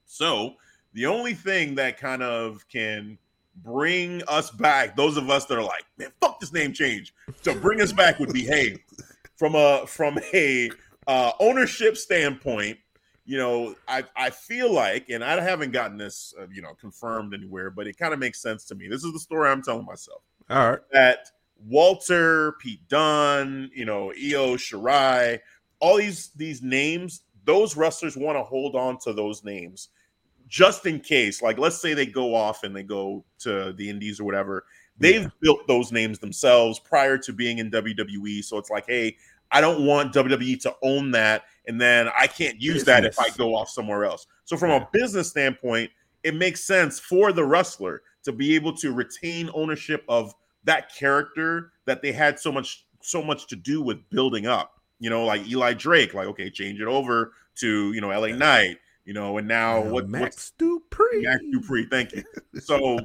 So the only thing that kind of can bring us back, those of us that are like, man, fuck this name change, to bring us back would be, hey, from a from a uh, ownership standpoint, you know, I I feel like, and I haven't gotten this, uh, you know, confirmed anywhere, but it kind of makes sense to me. This is the story I'm telling myself All right. that Walter, Pete Dunne, you know, Io Shirai, all these these names, those wrestlers want to hold on to those names just in case. Like, let's say they go off and they go to the Indies or whatever. They've Yeah. built those names themselves prior to being in WWE. So it's like, hey, I don't want WWE to own that, and then I can't use that if I go off somewhere else. So from a business standpoint, it makes sense for the wrestler to be able to retain ownership of that character that they had so much so much to do with building up. You know, like Eli Drake, like okay, change it over to you know LA Knight. You know, and now what, Max Dupri. Max Dupri? Thank you. [LAUGHS] So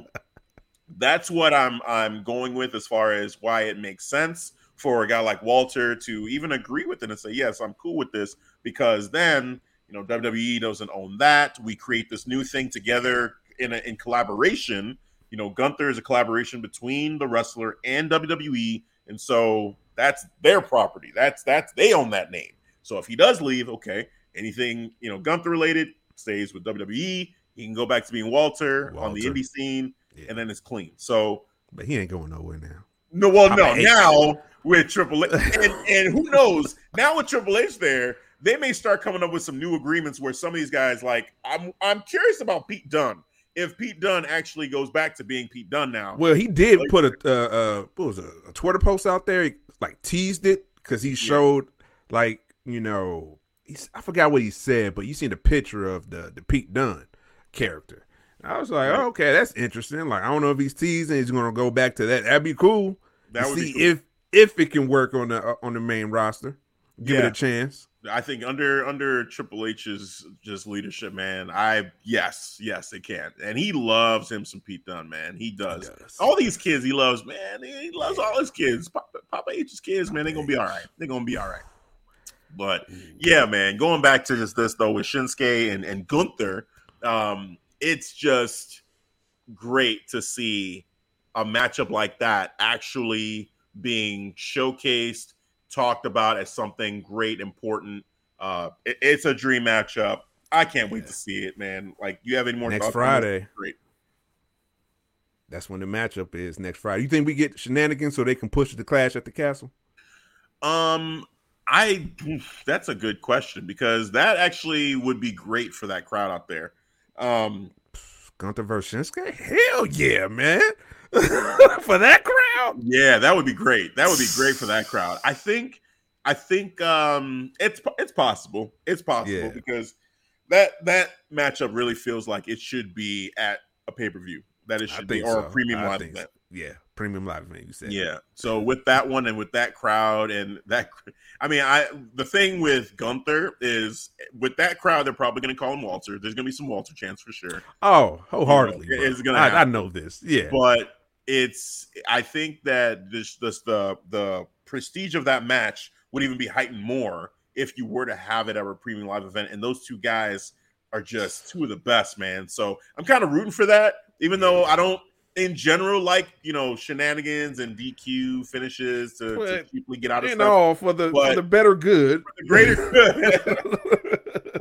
that's what I'm I'm going with as far as why it makes sense for a guy like Walter to even agree with it and say, yes, I'm cool with this because then you know WWE doesn't own that. We create this new thing together in a, in collaboration. You know, Gunther is a collaboration between the wrestler and WWE, and so that's their property. That's that's they own that name. So if he does leave, okay, anything you know Gunther related stays with WWE. He can go back to being Walter, on the indie scene, Yeah. and then it's clean. So But he ain't going nowhere now. no, well, I'm no. Now with Triple H, and, and who knows? Now with Triple H there, they may start coming up with some new agreements where some of these guys, like, I'm, I'm curious about Pete Dunne. If Pete Dunne actually goes back to being Pete Dunne now, Well, he did Like- put a uh, uh what was it, a Twitter post out there, he, like teased it because he showed like you know he's, I forgot what he said, but you seen the picture of the the Pete Dunne character. I was like, oh, okay, that's interesting. Like, I don't know if he's teasing, he's gonna go back to that. That'd be cool. that would see cool. if if it can work on the uh, on the main roster. Give it a chance. I think under under Triple H's just leadership, man. I yes, yes, it can, and he loves him some Pete Dunne, man. He does. does. All these kids he loves, man. He loves all his kids. Papa, Papa H's kids, man. They're gonna be all right. They're gonna be all right. But yeah, man. Going back to this, this though with Shinsuke and and Gunther, um, it's just great to see a matchup like that actually being showcased, talked about as something great, important. Uh, it- it's a dream matchup. I can't wait Yeah. to see it, man. Like, you have any more Next thoughts on this? Friday. Great. That's when the matchup is next Friday. You think we get shenanigans so they can push the clash at the castle? Um, I that's a good question because that actually would be great for that crowd out there. Um, Gunther versus Shinsuke? Hell yeah, man. [LAUGHS] For that crowd. yeah, that would be great. That would be great for that crowd. I think, I think, um, it's it's possible. It's possible Yeah. because that that matchup really feels like it should be at a pay per view. That it I should be think or so. a premium I live think event. so. Yeah, premium live event. You said. Yeah. So with that one and with that crowd and that, I mean, I the thing with Gunther is with that crowd, they're probably going to call him Walter. There's going to be some Walter chants for sure, Oh, wholeheartedly. You know, it's gonna I, I know this. Yeah. but it's. I think that this, this the the prestige of that match would even be heightened more if you were to have it at a premium live event. And those two guys are just two of the best, man. So I'm kind of rooting for that, even though I don't. In general, like you know, shenanigans and DQ finishes to, to cheaply get out of you stuff. know, for the for the better good. the greater good. [LAUGHS] [LAUGHS] [LAUGHS]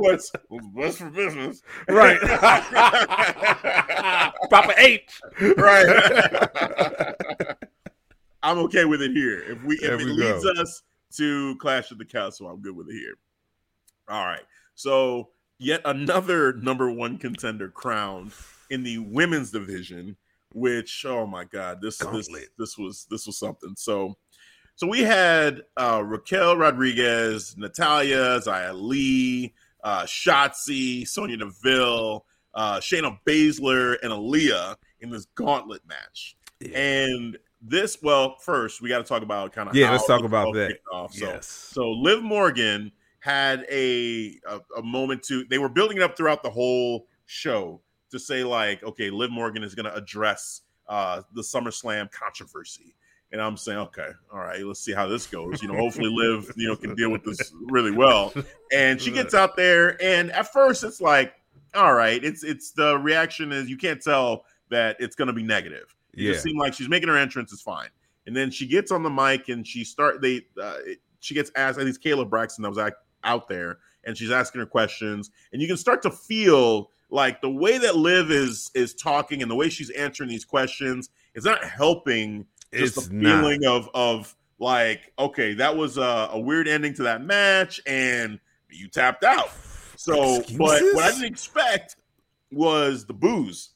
what's [LAUGHS] what's for business, right. [LAUGHS] Papa H. right? [LAUGHS] I'm okay with it here. If we There if it we leads us to Clash of the Castle, I'm good with it here. All right. So yet another number one contender crowned in the women's division, which oh my god, this this this was this was something. So so we had uh Raquel Rodriguez, Natalya, Xia Li, uh Shotzi, Sonya Deville, uh Shayna Baszler, and Aliyah in this gauntlet match. Yeah. And this, well, first we got to talk about kind of Yeah, let's talk about that. Off. So, Yes. so Liv Morgan had a, a a moment to. They were building it up throughout the whole show to say like, okay, Liv Morgan is going to address uh, the SummerSlam controversy. And I'm saying, okay, all right, let's see how this goes. You know, hopefully Liv, you know, can deal with this really well. And she gets out there, and at first it's like, all right, it's it's the reaction is you can't tell that it's going to be negative. It Yeah. just seemed like she's making her entrance is fine. And then she gets on the mic and she start they uh, she gets asked. I think it's Kayla Braxton that was out, out there, and she's asking her questions, and you can start to feel like the way that Liv is is talking and the way she's answering these questions is not helping just It's the not. feeling of of like okay that was a, a weird ending to that match and you tapped out so but what i didn't expect was the booze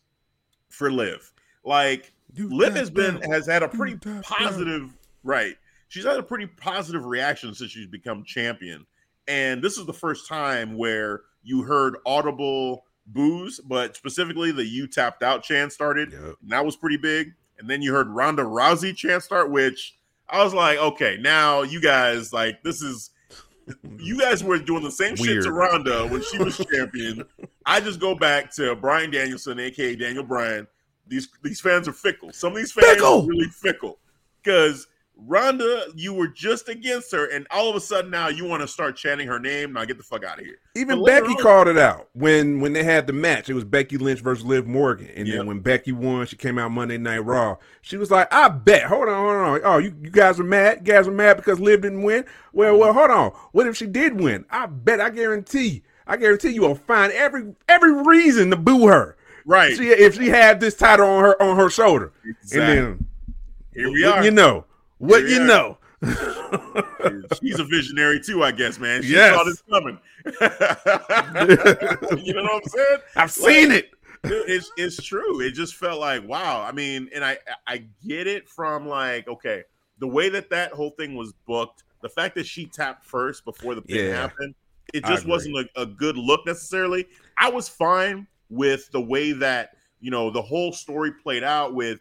for liv like liv has been out. has had a pretty positive right she's had a pretty positive reaction since she's become champion and this is the first time where you heard audible booze but specifically the you tapped out chant started Yep. and that was pretty big. And then you heard Ronda Rousey chant start, which I was like, okay, now you guys like this is you guys were doing the same shit to Ronda when she was champion. I just go back to Bryan Danielson, aka Daniel Bryan. These these fans are fickle. Some of these fans Fickle! are really fickle because Ronda, you were just against her, and all of a sudden now you want to start chanting her name. Now get the fuck out of here. Even But Becky on- called it out when when they had the match. It was Becky Lynch versus Liv Morgan, and Yep. then when Becky won, she came out Monday Night Raw. She was like, "I bet." Hold on, hold on. Oh, you, you guys are mad. You guys are mad because Liv didn't win. Well, well, hold on. What if she did win? I bet. I guarantee. I guarantee you will find every every reason to boo her. Right. She, if she had this title on her on her shoulder, Exactly. and then Here we what are. you know, what we you know. She's a visionary too, I guess, man. She Yes. saw this coming. [LAUGHS] you know what I'm saying? I've seen it. It's it's true. It just felt like wow. I mean, and I I get it from like okay, the way that that whole thing was booked, the fact that she tapped first before the pin Yeah. happened, it just wasn't a, a good look necessarily. I was fine with the way that you know the whole story played out with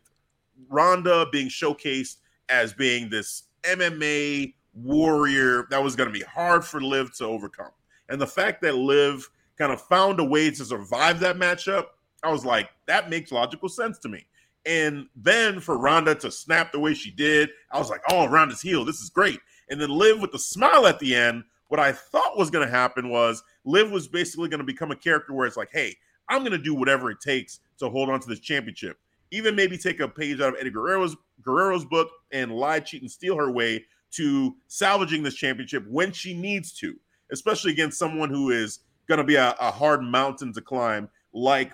Ronda being showcased as being this MMA warrior that was going to be hard for Liv to overcome. And the fact that Liv kind of found a way to survive that matchup, I was like, that makes logical sense to me. And then for Ronda to snap the way she did, I was like, oh, Ronda's heel. This is great. And then Liv with the smile at the end, what I thought was going to happen was Liv was basically going to become a character where it's like, hey, I'm going to do whatever it takes to hold on to this championship. Even maybe take a page out of Eddie Guerrero's Guerrero's book and lie, cheat, and steal her way to salvaging this championship when she needs to, especially against someone who is going to be a, a hard mountain to climb, like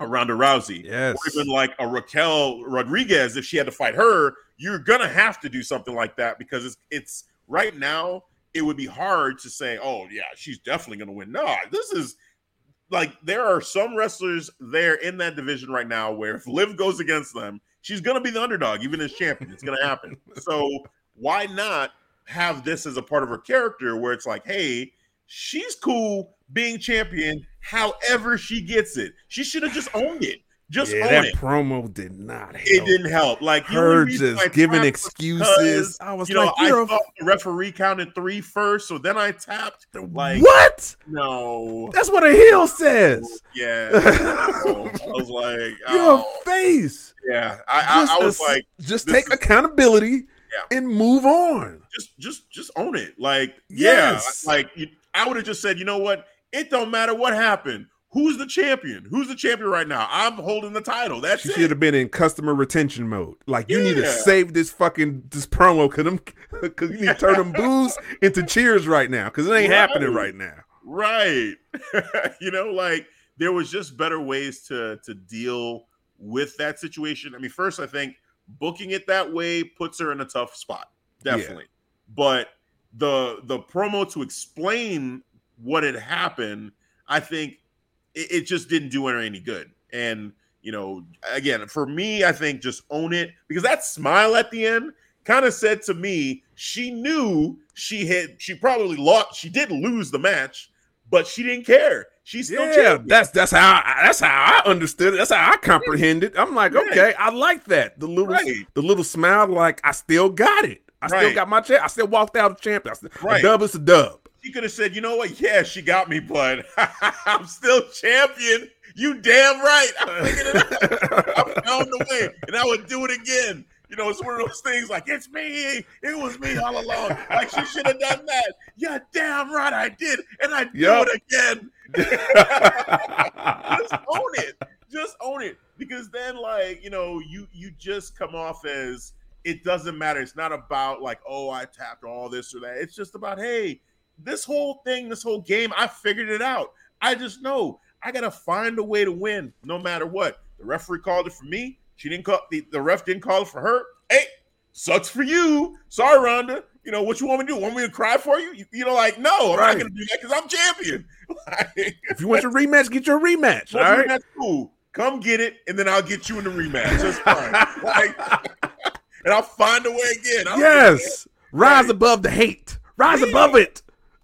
a Ronda Rousey, Yes. or even like a Raquel Rodriguez. If she had to fight her, you're gonna have to do something like that because it's it's right now. It would be hard to say, "Oh yeah, she's definitely gonna win." No, this is like there are some wrestlers there in that division right now where if Liv goes against them, she's gonna be the underdog, even as champion. It's gonna happen. [LAUGHS] so why not have this as a part of her character where it's like, hey, she's cool being champion however she gets it. She should have just owned it. Just yeah, that it. promo did not help. It didn't help. Like Her just giving excuses. I was You know, like, I you're a thought the referee counted three first, so then I tapped. Like, what? no, That's what a heel says. yeah. [LAUGHS] I was like, oh, a face. yeah. I, I, I was ass- like, just take is- accountability Yeah. and move on. just, just, just own it. Like, Yes. yeah, like you, I would have just said, you know what? It don't matter what happened. Who's the champion? Who's the champion right now? I'm holding the title. That's She it. should have been in customer retention mode. Like you need to save this fucking this promo because them because you need to turn them [LAUGHS] boos into cheers right now because it ain't Right. happening right now. Right. [LAUGHS] you know, like there was just better ways to to deal with that situation. I mean, first I think booking it that way puts her in a tough spot. Yeah. Definitely. But the the promo to explain what had happened, I think it, it just didn't do her any good. And you know, again, for me, I think just own it because that smile at the end kind of said to me she knew she had she probably lost she did lose the match but she didn't care she's still Yeah, champion. that's that's how I, that's how I understood it. That's how I comprehended. I'm like, Right. okay, I like that. The little Right. the little smile, like I still got it. I still got my champ. I still walked out a champion. I still, Right. A dub is a dub. She could have said, you know what? Yeah, she got me, but [LAUGHS] I'm still champion. You damn right. I figured it out. I found the way, and I would do it again. You know, it's one of those things like it's me. It was me all along. Like she should have done that. Yeah, damn right I did, and I do Yep. it again. [LAUGHS] just own it. Just own it. Because then, like, you know, you you just come off as it doesn't matter. It's not about like, oh, I tapped all this or that. It's just about, hey, this whole thing, this whole game, I figured it out. I just know I gotta find a way to win, no matter what. The referee called it for me. She didn't call the, the ref didn't call it for her. Hey, sucks for you. Sorry, Ronda. You know what you want me to do? Want me to cry for you? You, you know, like no, I'm Right. not gonna do that because I'm champion. [LAUGHS] If you want your rematch, get your rematch. All right. That's cool. Come get it, and then I'll get you in the rematch. That's fine. [LAUGHS] like, and I'll find a way again. I don't Yes. Rise Right. above the hate. Rise Yeah. above it.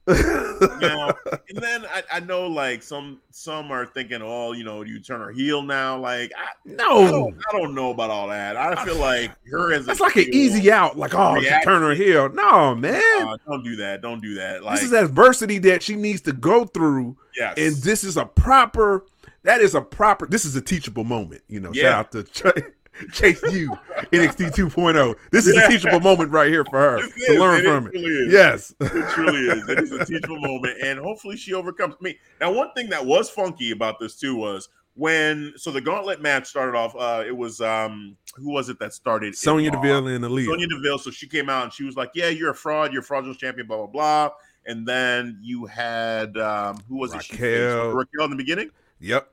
Now, [LAUGHS] and then I, I know like some some are thinking, oh, you know, you turn her heel now. Like I, I, no. don't, I don't know about all that. I feel like her as That's like an easy out. Like, oh, she turn her heel. No, man. uh, don't do that. Don't do that. Like this is adversity that she needs to go through. yes. And this is a proper, that is a proper, this is a teachable moment. You know, Yeah. shout out to [LAUGHS] Chase U, NXT 2.0. oh. This is Yeah. a teachable moment right here for her to is. learn from it. really. Yes. It truly is. It is a teachable moment, and hopefully she overcomes me. Now, one thing that was funky about this too was when so the gauntlet match started off. Uh, it was um who was it that started? Sonya? Deville and Aliyah. Sonya Deville. So she came out and she was like, "Yeah, you're a fraud. You're a fraudulent champion." Blah blah blah. And then you had um who was it? She? Raquel. Raquel in the beginning. Yep.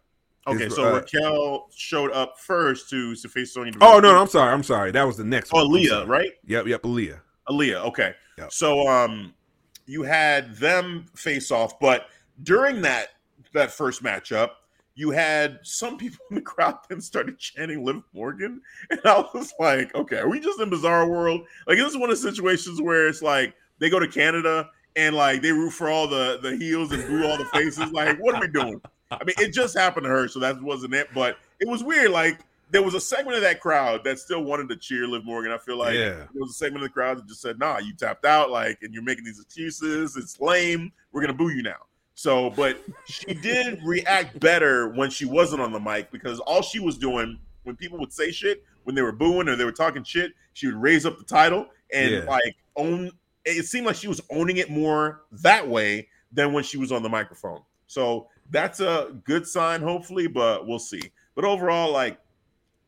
Okay, so uh, Raquel showed up first to, to face Sonya Deville. Oh, no, no, I'm sorry. I'm sorry. That was the next Oh, one. Aliyah, right? Yep, yep, Aliyah. Aliyah. Okay. Yep. So um you had them face off, but during that that first matchup, you had some people [LAUGHS] in the crowd then started chanting Liv Morgan. [LAUGHS] And I was like, okay, are we just in bizarre world? Like this is one of the situations where it's like they go to Canada and like they root for all the the heels and boo all the faces. Like, what are we doing? I mean, it just happened to her, so that wasn't it. But it was weird. Like there was a segment of that crowd that still wanted to cheer Liv Morgan. I feel like Yeah. there was a segment of the crowd that just said, "Nah, you tapped out. Like, and you're making these excuses. It's lame. We're gonna boo you now." So, but she did react better when she wasn't on the mic because all she was doing when people would say shit, when they were booing or they were talking shit, she would raise up the title and Yeah. like own. It seemed like she was owning it more that way than when she was on the microphone. So that's a good sign, hopefully, but we'll see. But overall, like,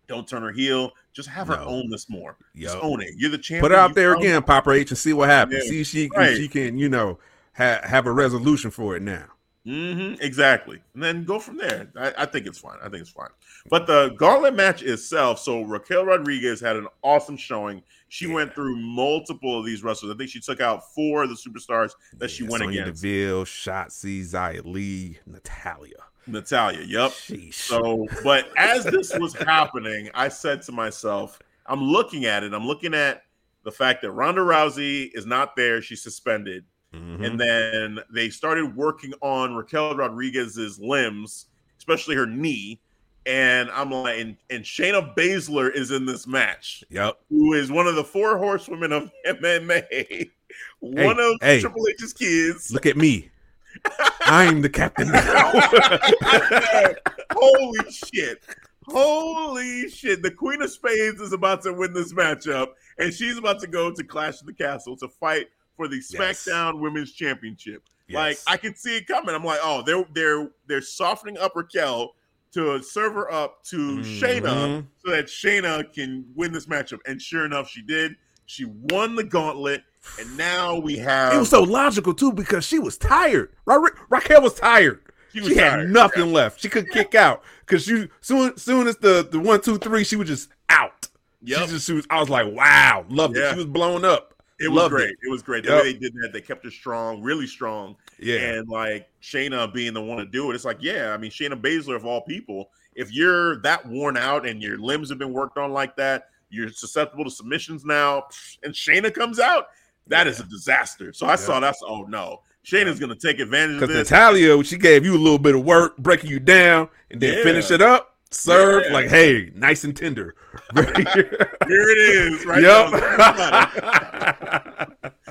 don't turn her heel. Just have her No. own this more. Just own it. You're the champion. Put it out there again, Papa H, and see what happens. Yeah. See if she, Right. if she can, you know, ha- have a resolution for it now. Mhm, exactly. And then go from there. I, I think it's fine. I think it's fine. But the gauntlet match itself, so Raquel Rodriguez had an awesome showing. She Yeah. went through multiple of these wrestlers. I think she took out four of the superstars that she Yeah, went Sonya against. Deville, Shotzi, Xia Li, Natalya. Natalya. Yep. Sheesh. So, but as this was happening, I said to myself, I'm looking at it. I'm looking at the fact that Ronda Rousey is not there. She's suspended. Mhm. And then they started working on Raquel Rodriguez's limbs, especially her knee. And I'm like, and, and Shayna Baszler is in this match, yep. who is one of the four horsewomen of [LAUGHS] MMA, one of hey. Triple H's kids. Look at me. I'm the captain now. [LAUGHS] Holy shit. Holy shit. The Queen of Spades is about to win this matchup, and she's about to go to Clash of the Castle to fight for the Yes. SmackDown Women's Championship. Like I could see it coming. I'm like, oh, they're they're they're softening up Raquel to serve her up to Shayna Mhm. so that Shayna can win this matchup. And sure enough, she did. She won the gauntlet, and now we have It was so logical too because she was tired. Ra- Raquel was tired. She She, was had tired, nothing left. She could kick out because she soon soon as the the one two three she was just out. Yep. She just she was, I was like, wow, loved Yeah. it. She was blown up. It was Loved great. It. was great. The Yep. way they did that, they kept her strong, really strong. Yeah, And like Shayna being the one to do it, it's like, yeah, I mean, Shayna Baszler of all people, if you're that worn out and your limbs have been worked on like that, you're susceptible to submissions now, and Shayna comes out, that is a disaster. So I saw that's oh no. Shayna's gonna take advantage of this. because. Natalya she gave you a little bit of work, breaking you down, and then Yeah. finish it up. Serve Yeah. like, hey, nice and tender. [LAUGHS] Here it is, right? yep.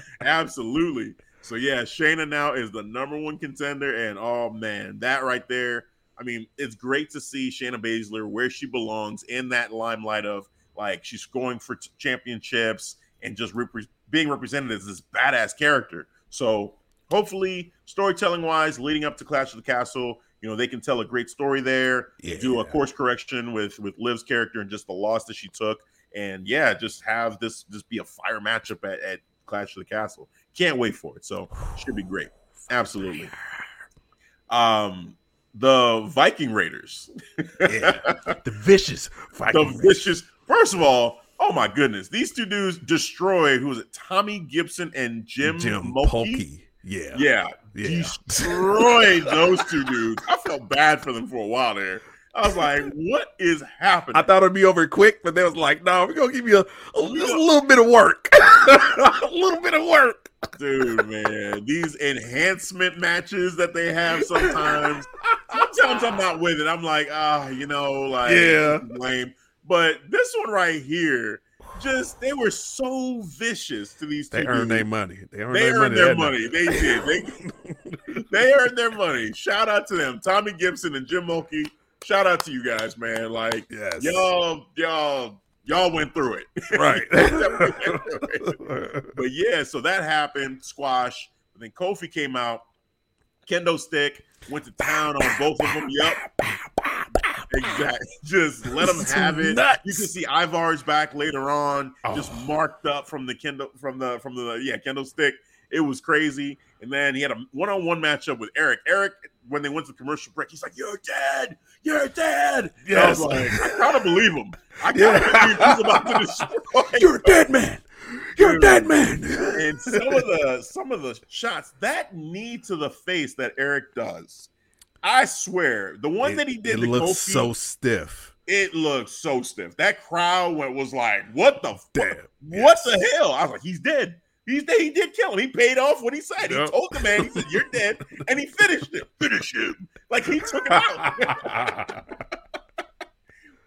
[LAUGHS] Absolutely. So yeah, Shayna now is the number one contender, and oh man, that right there. I mean, it's great to see Shayna Baszler where she belongs in that limelight of like she's going for t- championships and just being represented as this badass character. So hopefully, storytelling wise, leading up to Clash of the Castle, you know, they can tell a great story there, Yeah. do a course correction with with Liv's character and just the loss that she took, and yeah, just have this just be a fire matchup at, at Clash of the Castle. Can't wait for it. So should be great. Absolutely. Um, the Viking Raiders, Yeah. [LAUGHS] The vicious the Viking. vicious. First of all, oh my goodness, these two dudes destroyed. Who was it? Tommy Gibson and Jim, Jim Mulkey? Yeah. Yeah, Yeah. destroyed those two dudes. I felt bad for them for a while there. I was like, what is happening? I thought it'd be over quick, but they was like, no, we're gonna give you a, a, a little bit of work. [LAUGHS] a little bit of work. Dude, man, these enhancement matches that they have sometimes. Sometimes I'm not with it. I'm like, ah, you know, like Yeah. lame. But this one right here, just they were so vicious to these two. They earned their money. They earned They their earned money. their money. They did. They they earned their money. Shout out to them, Tommy Gibson and Jim Mulkey. Shout out to you guys, man. Like yes. y'all, y'all, y'all went through it. Right. [LAUGHS] but yeah, so that happened. Squash. But then Kofi came out. Kendo stick went to town on both of them. Yep. Exactly. [LAUGHS] Just let them have it. nuts. You can see Ivar's back later on, oh. just Oh. marked up from the Kendo from the from the yeah Kendo stick. It was crazy. And then he had a one-on-one matchup with Eric. Eric, when they went to commercial break, he's like, "You're dead. You're dead." And I was Yes. like, I kind of believe him. I kind of Yeah. believe he's about to destroy. [LAUGHS] You're a dead man. You're a dead man. and some of the some of the shots that knee to the face that Eric does, I swear, the one that he did it looks Kofi, so stiff. it looked so stiff. That crowd went was like, "What the fuck? Damn. What the hell?" I was like, "He's dead. He's dead. He did kill him. He paid off what he said. Yep. He told the man, he said, "You're dead," [LAUGHS] and he finished it. Finish him. Like he took him out. [LAUGHS]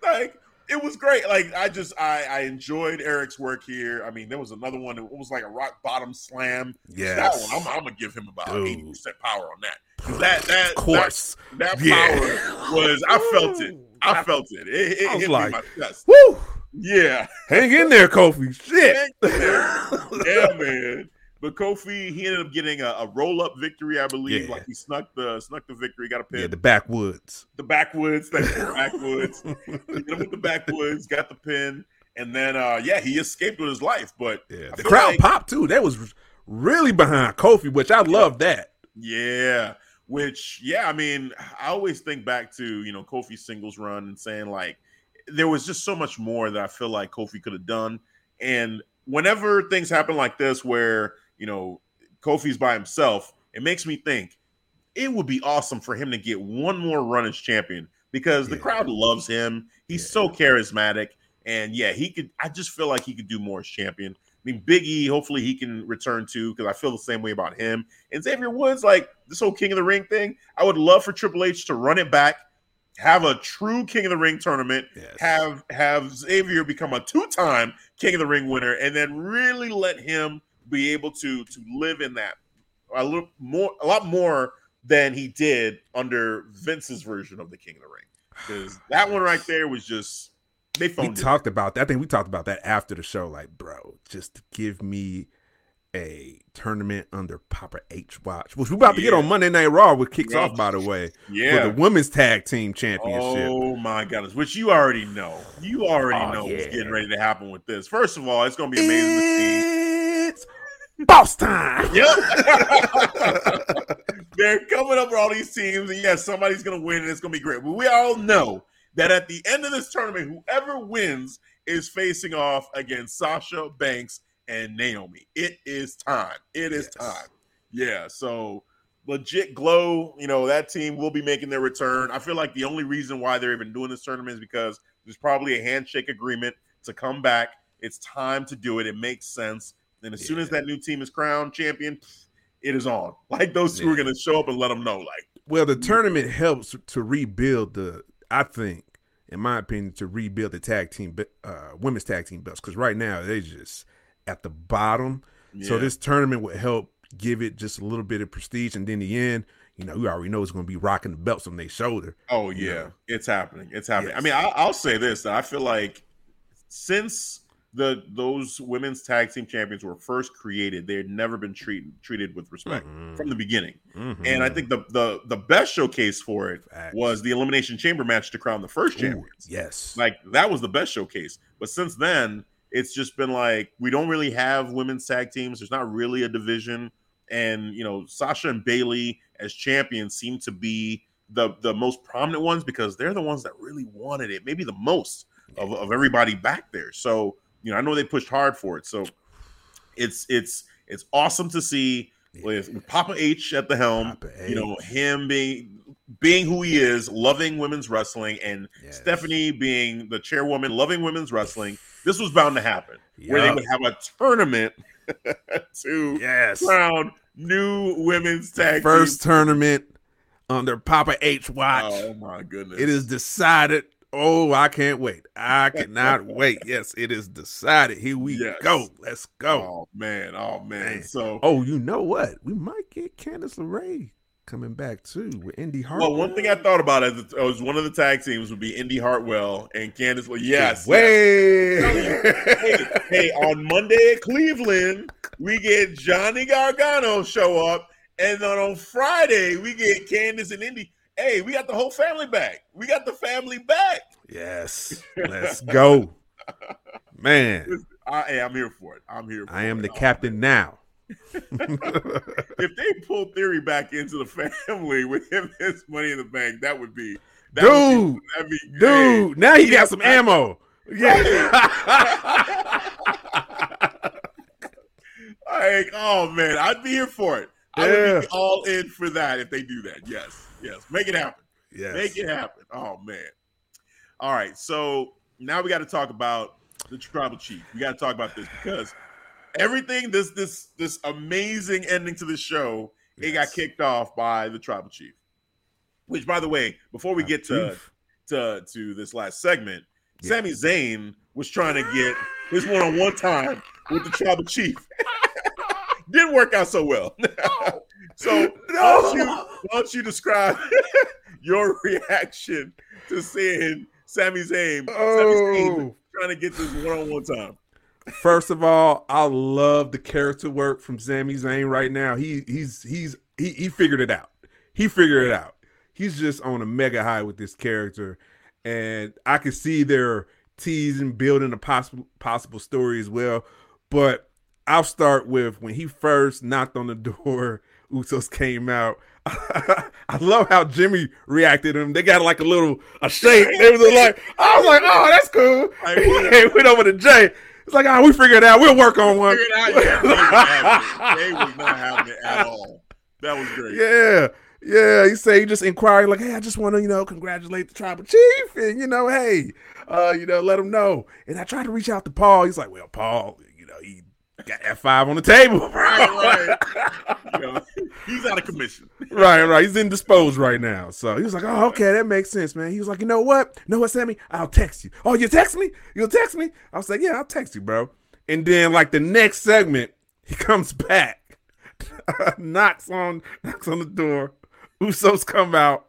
like it was great. Like I just I I enjoyed Eric's work here. I mean, there was another one. It was like a rock bottom slam. Yeah, That one, I'm, I'm gonna give him about eighty percent power on that. That that of course. that, that Yeah. power was. I felt it. I felt it. It, it I was hit like- me my chest. Woo! Yeah, Hang in there, Kofi. Shit. yeah, man. But Kofi, he ended up getting a, a roll up victory, I believe. Yeah. Like he snuck the snuck the victory, got a pin. Yeah, the backwoods. the backwoods, thank you, backwoods. [LAUGHS] He hit him with the backwoods, got the pin, and then uh yeah, he escaped with his life. But Yeah, the crowd like- popped too. That was really behind Kofi, which I love that. Yeah, which yeah, I mean, I always think back to you know Kofi's singles run and saying like there was just so much more that I feel like Kofi could have done. And whenever things happen like this, where you know Kofi's by himself, it makes me think it would be awesome for him to get one more run as champion because the Yeah. crowd loves him. He's Yeah. so charismatic, and yeah, he could. I just feel like he could do more as champion. I mean, Biggie, hopefully he can return too, because I feel the same way about him. And Xavier Woods, like this whole King of the Ring thing, I would love for Triple H to run it back, have a true King of the Ring tournament, Yes. have have Xavier become a two-time King of the Ring winner, and then really let him be able to to live in that a little more, a lot more than he did under Vince's version of the King of the Ring. Because that one right there was just they we it. talked about that. I think we talked about that after the show. Like, bro, just to give me a tournament under Papa H watch, which we're about to get on Monday Night Raw, which kicks Yeah. off, by the way, Yeah. for the women's tag team championship. Oh my goodness, which you already know. You already Oh, know what's yeah. getting ready to happen with this. First of all, it's going to be amazing to see. It's boss time. [LAUGHS] Yep. They're coming up with all these teams, and yes, somebody's going to win, and it's going to be great. But we all know that at the end of this tournament, whoever wins is facing off against Sasha Banks and Naomi. It is time. It is Yes. time. Yeah. So legit glow, you know, that team will be making their return. I feel like the only reason why they're even doing this tournament is because there's probably a handshake agreement to come back. It's time to do it. It makes sense. And as soon as that new team is crowned champion, it is on. Like those two are going to show up and let them know. Like, Well, the tournament helps to rebuild the. I think, in my opinion, to rebuild the tag team, uh, women's tag team belts. Because right now they're just at the bottom. So this tournament would help give it just a little bit of prestige, and then the end, you know, we already know it's going to be rocking the belts on their shoulder. Oh you yeah, know. it's happening. It's happening. I mean, I, I'll say this: I feel like since the those women's tag team champions were first created, they had never been treated treated with respect Mhm. from the beginning. Mhm. And I think the the the best showcase for it Facts. was the elimination chamber match to crown the first Ooh, champions. yes, Like that was the best showcase. But since then, it's just been like we don't really have women's tag teams. There's not really a division, and you know Sasha and Bayley as champions seem to be the the most prominent ones because they're the ones that really wanted it, maybe the most of, of everybody back there. So you know I know they pushed hard for it. So it's it's it's awesome to see with, with Papa H at the helm. You know him being being who he is, loving women's wrestling, and Yes. Stephanie being the chairwoman, loving women's wrestling. This was bound to happen, where they would have a tournament [LAUGHS] to yes, crown new women's tag first team. tournament under Papa H watch. Oh my goodness! It is decided. Oh, I can't wait. I [LAUGHS] cannot wait. Yes, it is decided. Here we Yes. go. Let's go. Oh man! Oh man! Man. So Oh, you know what? We might get Candice LeRae coming back too with Indy Hartwell. well, one thing I thought about as it was one of the tag teams would be Indy Hartwell and Candice. Well, yes, yes. Way. hey, hey, on Monday at Cleveland, we get Johnny Gargano show up, and then on Friday we get Candice and Indy. Hey, we got the whole family back. We got the family back. yes. [LAUGHS] Let's go. Man, I, hey, I'm here for it. I'm here. For I am it. the captain now. [LAUGHS] If they pull Theory back into the family [LAUGHS] with him as Money in the Bank, that would be that would Dude, be, that'd be dude, now he got some ammo. Yeah. Like, oh man, I'd be here for it. I would be all in for that if they do that. Yes, yes, make it happen. yes. Make it happen. Oh man. All right. So now we got to talk about the tribal chief. We got to talk about this because everything this this this amazing ending to the show it got kicked off by the tribal chief. Which, by the way, before we get to to to this last segment, Yeah. Sami Zayn was trying to get his one on one time with the tribal chief. [LAUGHS] Didn't work out so well. [LAUGHS] so why, don't you, why don't you describe [LAUGHS] your reaction to seeing Sami Zayn, Sami Zayn Oh. trying to get this one on one time? First of all, I love the character work from Sami Zayn right now. He he's he's he, he figured it out. He figured it out. He's just on a mega high with this character, and I can see they're teasing, building a possible possible story as well. But I'll start with when he first knocked on the door. [LAUGHS] Usos came out. [LAUGHS] I love how Jimmy reacted to him. They got like a little a shake. They was like, I was like, oh, that's cool. Like, [LAUGHS] He went over to Jey. It's like, oh, we figured it out. We'll work on one. Out, yeah, they, was having it. They was not having it at all. That was great. Yeah. Yeah, he said he just inquired, like, hey, I just want to, you know, congratulate the tribal chief, and you know, hey, uh, you know, let him know. And I tried to reach out to Paul. He's like, well, Paul, you know, he got F five on the table, bro. Right, [LAUGHS] You know, he's out of commission. right, right. He's indisposed right now. So he was like, oh, okay, that makes sense, man. He was like, you know what? You know what, Sami? I'll text you. Oh, you text me? You'll text me? I was like, yeah, I'll text you, bro. And then, like, the next segment, he comes back, [LAUGHS] knocks on knocks on the door. Usos come out.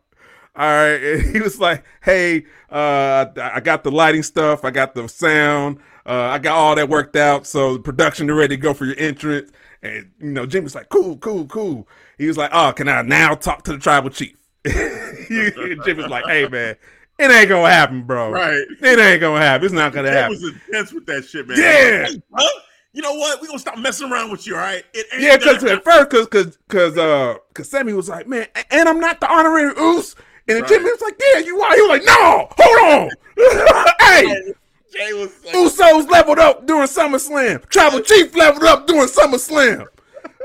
All right. And he was like, hey, uh, I I got the lighting stuff. I got the sound. Uh, I got all that worked out. So the production is ready to go for your entrance. And, you know, Jimmy's like, cool, cool, cool. He was like, oh, can I now talk to the tribal chief? [LAUGHS] Jimmy's like, hey, man, it ain't going to happen, bro. Right. It ain't going to happen. It's not going to It happen. was intense with that shit, man. Yeah. Hey, huh? You know what? We gonna stop messing around with you, all right? It ain't Yeah, because at first, because because because uh, because Sami was like, man, and I'm not the honorary Uce, and then Right. Jimmy was like, yeah, you are. He was like, no, hold on, [LAUGHS] hey, Jey was like, Usos leveled up during SummerSlam. Tribal Chief leveled up during SummerSlam.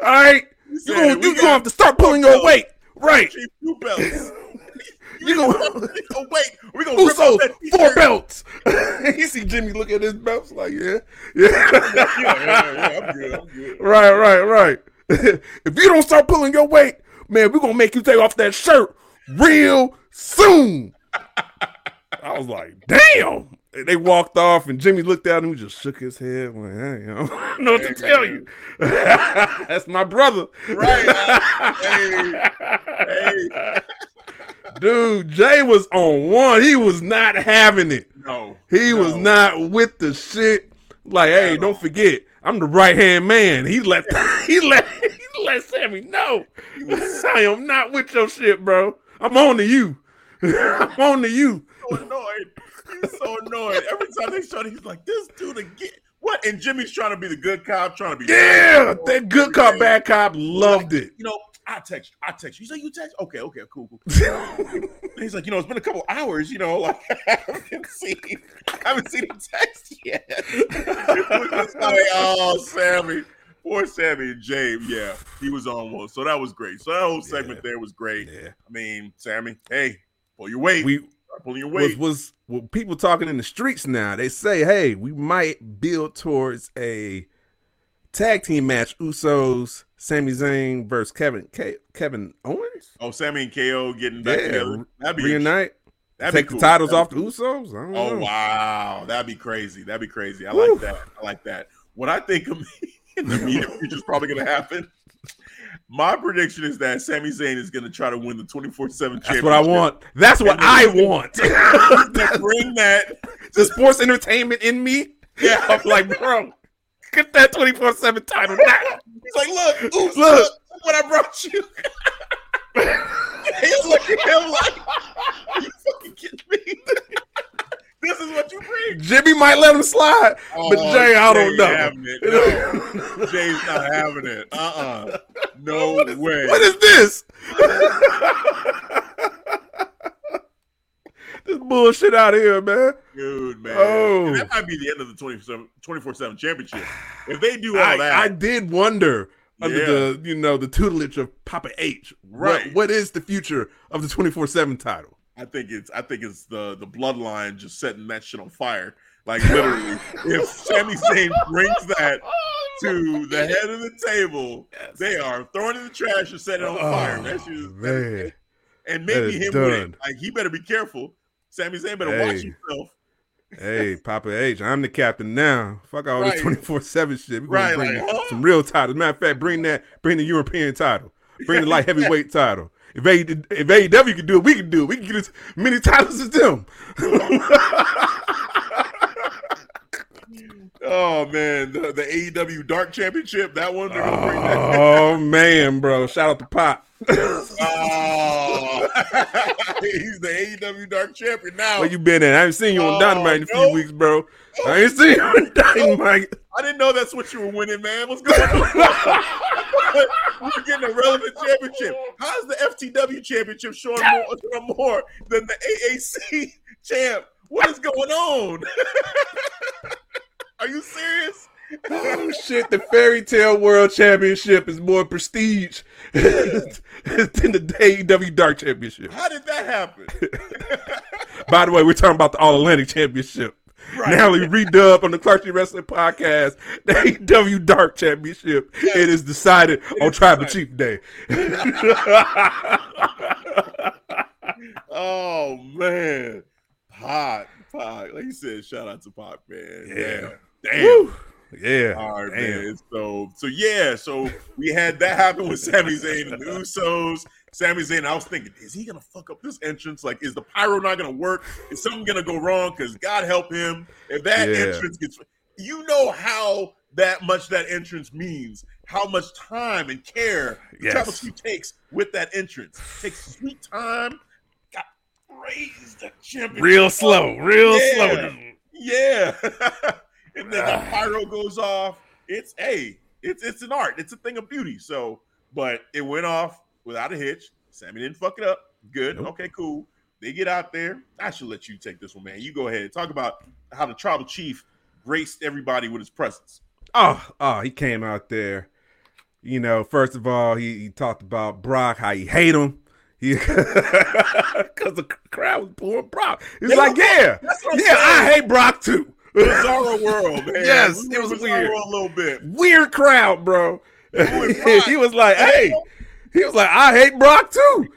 All right, you gonna you gonna have to start pulling your weight, right? Chief two belts. [LAUGHS] You gonna wait, we gonna Usos four belts. [LAUGHS] you see Jimmy look at his belts like, yeah, [LAUGHS] yeah. Yeah, yeah, yeah, I'm good. I'm good. Right, right, right. if you don't start pulling your weight, man, we're gonna make you take off that shirt real soon. I was like, damn. They walked off, and Jimmy looked at him and just shook his head. Like, hey, I don't [LAUGHS] know what to tell you. [LAUGHS] That's my brother. Right. uh, hey, hey. [LAUGHS] Dude, Jey was on one. He was not having it. No. He no. was not with the shit. Like, hey, don't forget, I'm the right hand man. He let he let he let Sami know. I am not with your shit, bro. I'm on to you. I'm on to you. So annoyed. He's so annoyed. Every time they showed, he's like, "This dude again." What? And Jimmy's trying to be the good cop, trying to be yeah. That good cop, bad cop, loved like, it. You know, I text you. I text you. You say you text? Okay, okay, cool, cool. [LAUGHS] he's like, you know, it's been a couple hours. You know, like [LAUGHS] I haven't seen, I haven't seen a text yet. [LAUGHS] like, oh, Sami, poor Sami and James. Yeah, he was on one, so that was great. So that whole segment yeah. there was great. Yeah. I mean, Sami, hey, pull your weight. We pulling your weight. Was, was people talking in the streets now? They say, hey, we might build towards a tag team match. Usos. Sami Zayn versus Kevin K- Kevin Owens. Oh, Sami and KO getting back yeah, together. That'd be reunite. That'd Take be cool. the titles That'd off the Usos. Oh know. wow, that'd be crazy. That'd be crazy. I like that. I like that. What I think of [LAUGHS] in the immediate future is probably going to happen. My prediction is that Sami Zayn is going to try to win the twenty four seven championship. That's what I want. That's what I want. [LAUGHS] To bring that the sports entertainment in me. Yeah, I'm like, bro, get that twenty four seven title now. He's like, look, oops, look, look, what I brought you. He's looking at him like, you fucking kidding me? [LAUGHS] this is what you bring. Jimmy might let him slide, oh, but Jey, I don't know. No. [LAUGHS] Jey's not having it. Uh uh-uh. uh No what is, way. What is this? [LAUGHS] this bullshit out here, man. Dude, man. Oh. And that might be the end of the 24 7 championship. If they do all I, that. I did wonder under Yeah. the you know the tutelage of Papa H. Right. What, what is the future of the twenty four seven title? I think it's I think it's the the bloodline just setting that shit on fire. Like literally, if [LAUGHS] Sami Zayn brings that oh, to the head of the table, they are throwing it in the trash and setting it on fire. That shit is, Oh, man. and maybe him done. Like he better be careful. Sami Zayn better watch Hey. himself. hey, Papa H, I'm the captain now. Fuck all Right. this twenty four seven shit. We Right, bring like, huh? some real titles. Matter of fact, bring that, bring the European title, bring the light [LAUGHS] heavyweight title. If A if AEW can do it, we can do it. We can get as many titles as them. [LAUGHS] Oh man, the, the AEW Dark Championship, that one. They're gonna bring that. oh man, bro! Shout out to Pac. Oh, [LAUGHS] he's the AEW Dark Champion now. Where you been at? I haven't seen you on Oh, Dynamite in a few no. weeks, bro. I ain't seen you oh. Dynamite. I didn't know that's what you were winning, man. What's going on? [LAUGHS] You're getting a relevant championship. How's the FTW championship showing more, showing more than the AAC champ? What is going on? [LAUGHS] Are you serious? Oh shit! The Fairy Tale World Championship is more prestige [LAUGHS] than the AEW Dark Championship. How did that happen? By the way, we're talking about the All Atlantic Championship. Right. Now we redub on the Clark Wrestling Podcast, [LAUGHS] the AEW Dark Championship. It is decided on Tribal Chief Day. [LAUGHS] oh man, Pac, Pac. Like you said, shout out to Pac, man. Yeah. Damn. Woo. Yeah. All right, Damn. man. So, so yeah, so we had that happen with Sami Zayn and the Usos. Sami Zayn, I was thinking, is he gonna fuck up this entrance? Like, is the pyro not gonna work? Is something gonna go wrong? Because God help him if that Yeah. entrance gets. You know how that much that entrance means, how much time and care the Yes. Chief takes with that entrance. Takes sweet time. Got raised the championship. Real slow. Real Yeah. slow. Yeah. [LAUGHS] and then the ah. pyro goes off. It's hey, it's it's an art. It's a thing of beauty. So, but it went off without a hitch. Sami didn't fuck it up. Good. Nope. Okay, cool. They get out there. I should let you take this one, man. You go ahead. And talk about how the tribal chief graced everybody with his presence. Oh, oh, he came out there. You know, first of all, he, he talked about Brock, how he hate him. Because [LAUGHS] the crowd was pouring Brock. He's They like, yeah, That's what I'm yeah, I hate Brock too. Bizarro world, man. [LAUGHS] Yes, We it was weird. a little bit. Weird crowd, bro. [LAUGHS] He was like, hey, he was like, I hate Brock too.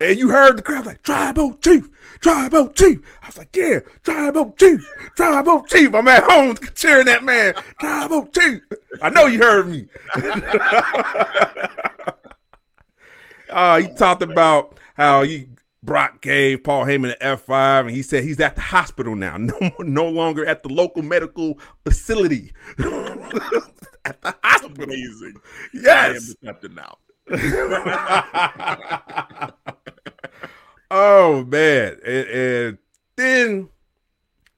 And you heard the crowd like, Tribal Chief, Tribal Chief. I was like, yeah, Tribal Chief, Tribal Chief. I'm at home cheering that man, Tribal Chief. I know you heard me. [LAUGHS] uh, he talked about how he Brock gave Paul Heyman an F5 and he said he's at the hospital now, [LAUGHS] no, no longer at the local medical facility. [LAUGHS] at the hospital. Amazing. Yes. I am the captain now. [LAUGHS] oh man. And, and then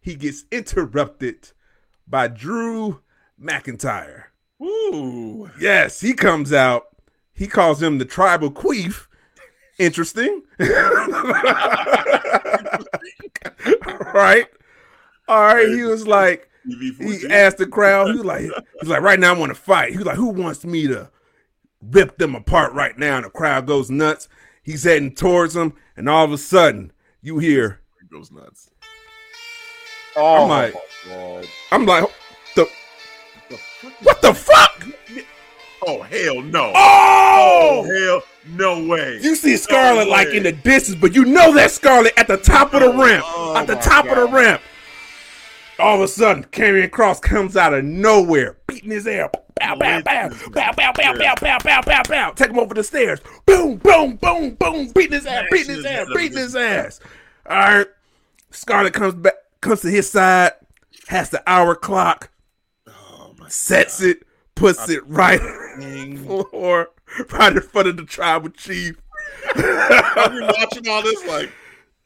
he gets interrupted by Drew McIntyre. Ooh. Yes, he comes out. He calls him the tribal queef. Interesting. [LAUGHS] right? All right. He was like, he asked the crowd, he was like, he's like, right now I want to fight. He was like, who wants me to rip them apart right now? And the crowd goes nuts. He's heading towards them, and all of a sudden, you hear It goes nuts. Oh, I'm like, God. I'm like, the The what the fuck? Oh hell no! Oh! oh! hell no way! You see Scarlett No like in the distance, but you know that Scarlett at the top of the oh, ramp. Oh, at the my top of the ramp. All of a sudden, Karrion Cross comes out of nowhere, beating his air. Bow, bow, bow, bow, bow, bow, bow, bow, bow, bow, bow. Take him over the stairs. Boom, boom, boom, boom. Beating his ass, beating his ass, beating his ass. All right. Scarlett comes back, comes to his side, has the hour clock, Oh my sets it, puts it right [LAUGHS] on Dang. the floor, right in front of the tribal chief. I've been watching all this like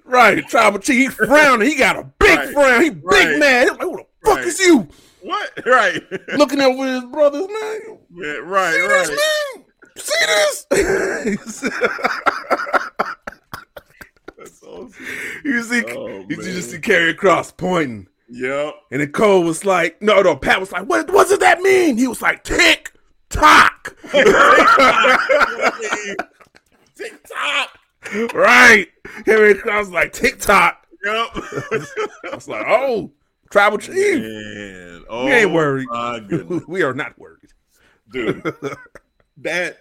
Right, tribal chief. He frowning. He got a big Right, frown. He big right, man. He's like, who the fuck right. is you? What? [LAUGHS] Right, Looking over his brothers, man. Yeah, right, See right. this, man? See this? [LAUGHS] That's awesome. you see, Oh, you just see Karrion Cross pointing. Yep. And then Cole was like, no, no, Pat was like, what, what does that mean? He was like, tick tock. [LAUGHS] TikTok. right. Karrion Cross was like, tick tock. Yep. I was like, oh, tribal chief. Man. Oh, We ain't worried. My [LAUGHS] we are not worried. dude [LAUGHS] that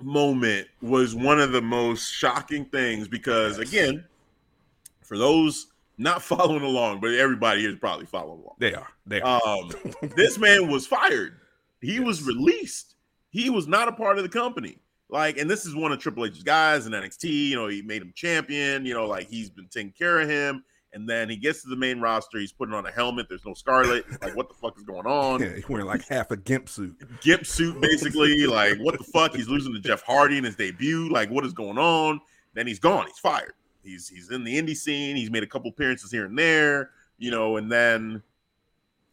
moment was one of the most shocking things because again for those not [LAUGHS] following along but everybody here is probably following along They are. They are. um this man was fired he was released he was not a part of the company like and this is one of triple h's guys in nxt you know he made him champion you know like he's been taking care of him and then he gets to the main roster. He's putting on a helmet. There's no Scarlett. Like what the fuck is going on? [LAUGHS] Yeah, he's wearing like half a gimp suit. gimp suit basically. Like what the fuck? He's losing to jeff hardy in his debut. Like what is going on? Then he's gone. He's fired. He's he's in the indie scene. He's made a couple appearances here and there you know and then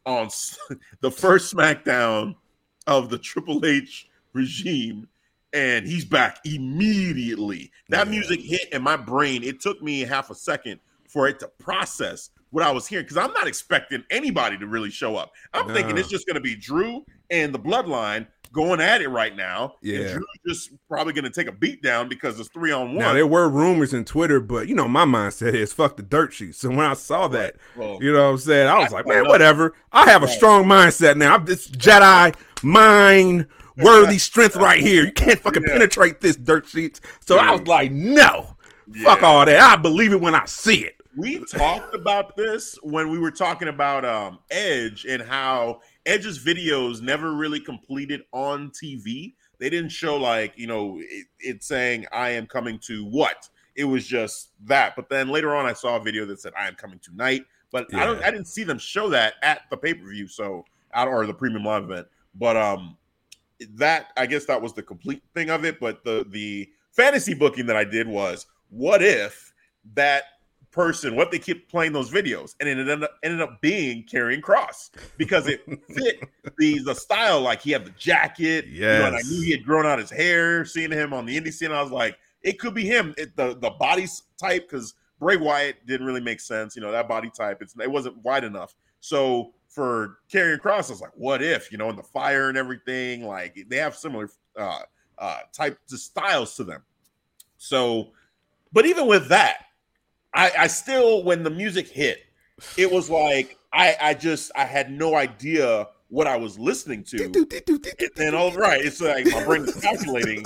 on [LAUGHS] the first smackdown of the triple h regime and he's back immediately. That Yeah. music hit in my brain. It took me half a second for it to process what I was hearing because I'm not expecting anybody to really show up. I'm thinking it's just going to be Drew and the Bloodline going at it right now. Yeah. and Drew's just probably going to take a beat down because it's three on one. Now there were rumors in Twitter, but you know my mindset is fuck the dirt sheets. So when I saw that, Well, you know what I'm saying, I was like, man, whatever. I have a strong mindset now. I'm this Jedi mind worthy [LAUGHS] strength right here. You can't fucking Yeah. penetrate this dirt sheets. So I was like, no, fuck all that. I believe it when I see it. We talked about this when we were talking about um Edge and how Edge's videos never really completed on TV. They didn't show like, you know, it, it saying I am coming to what. It was just that. But then later on I saw a video that said I am coming tonight. But I don't I didn't see them show that at the pay-per-view, so out or the premium live event. But um that I guess that was the complete thing of it. But the the fantasy booking that I did was what if that person, what they keep playing those videos, and it ended up, ended up being Karrion Cross because it fit [LAUGHS] the the style. Like he had the jacket, you know, and I knew he had grown out his hair. Seeing him on the indie scene, I was like, it could be him. It, the the body type because Bray Wyatt didn't really make sense. You know that body type. It's it wasn't wide enough. So for Karrion Cross, I was like, what if you know, in the fire and everything, like they have similar uh uh type to styles to them. So, but even with that, I, I still when the music hit, it was like I I just I had no idea what I was listening to. And then all right, it's like my brain is calculating,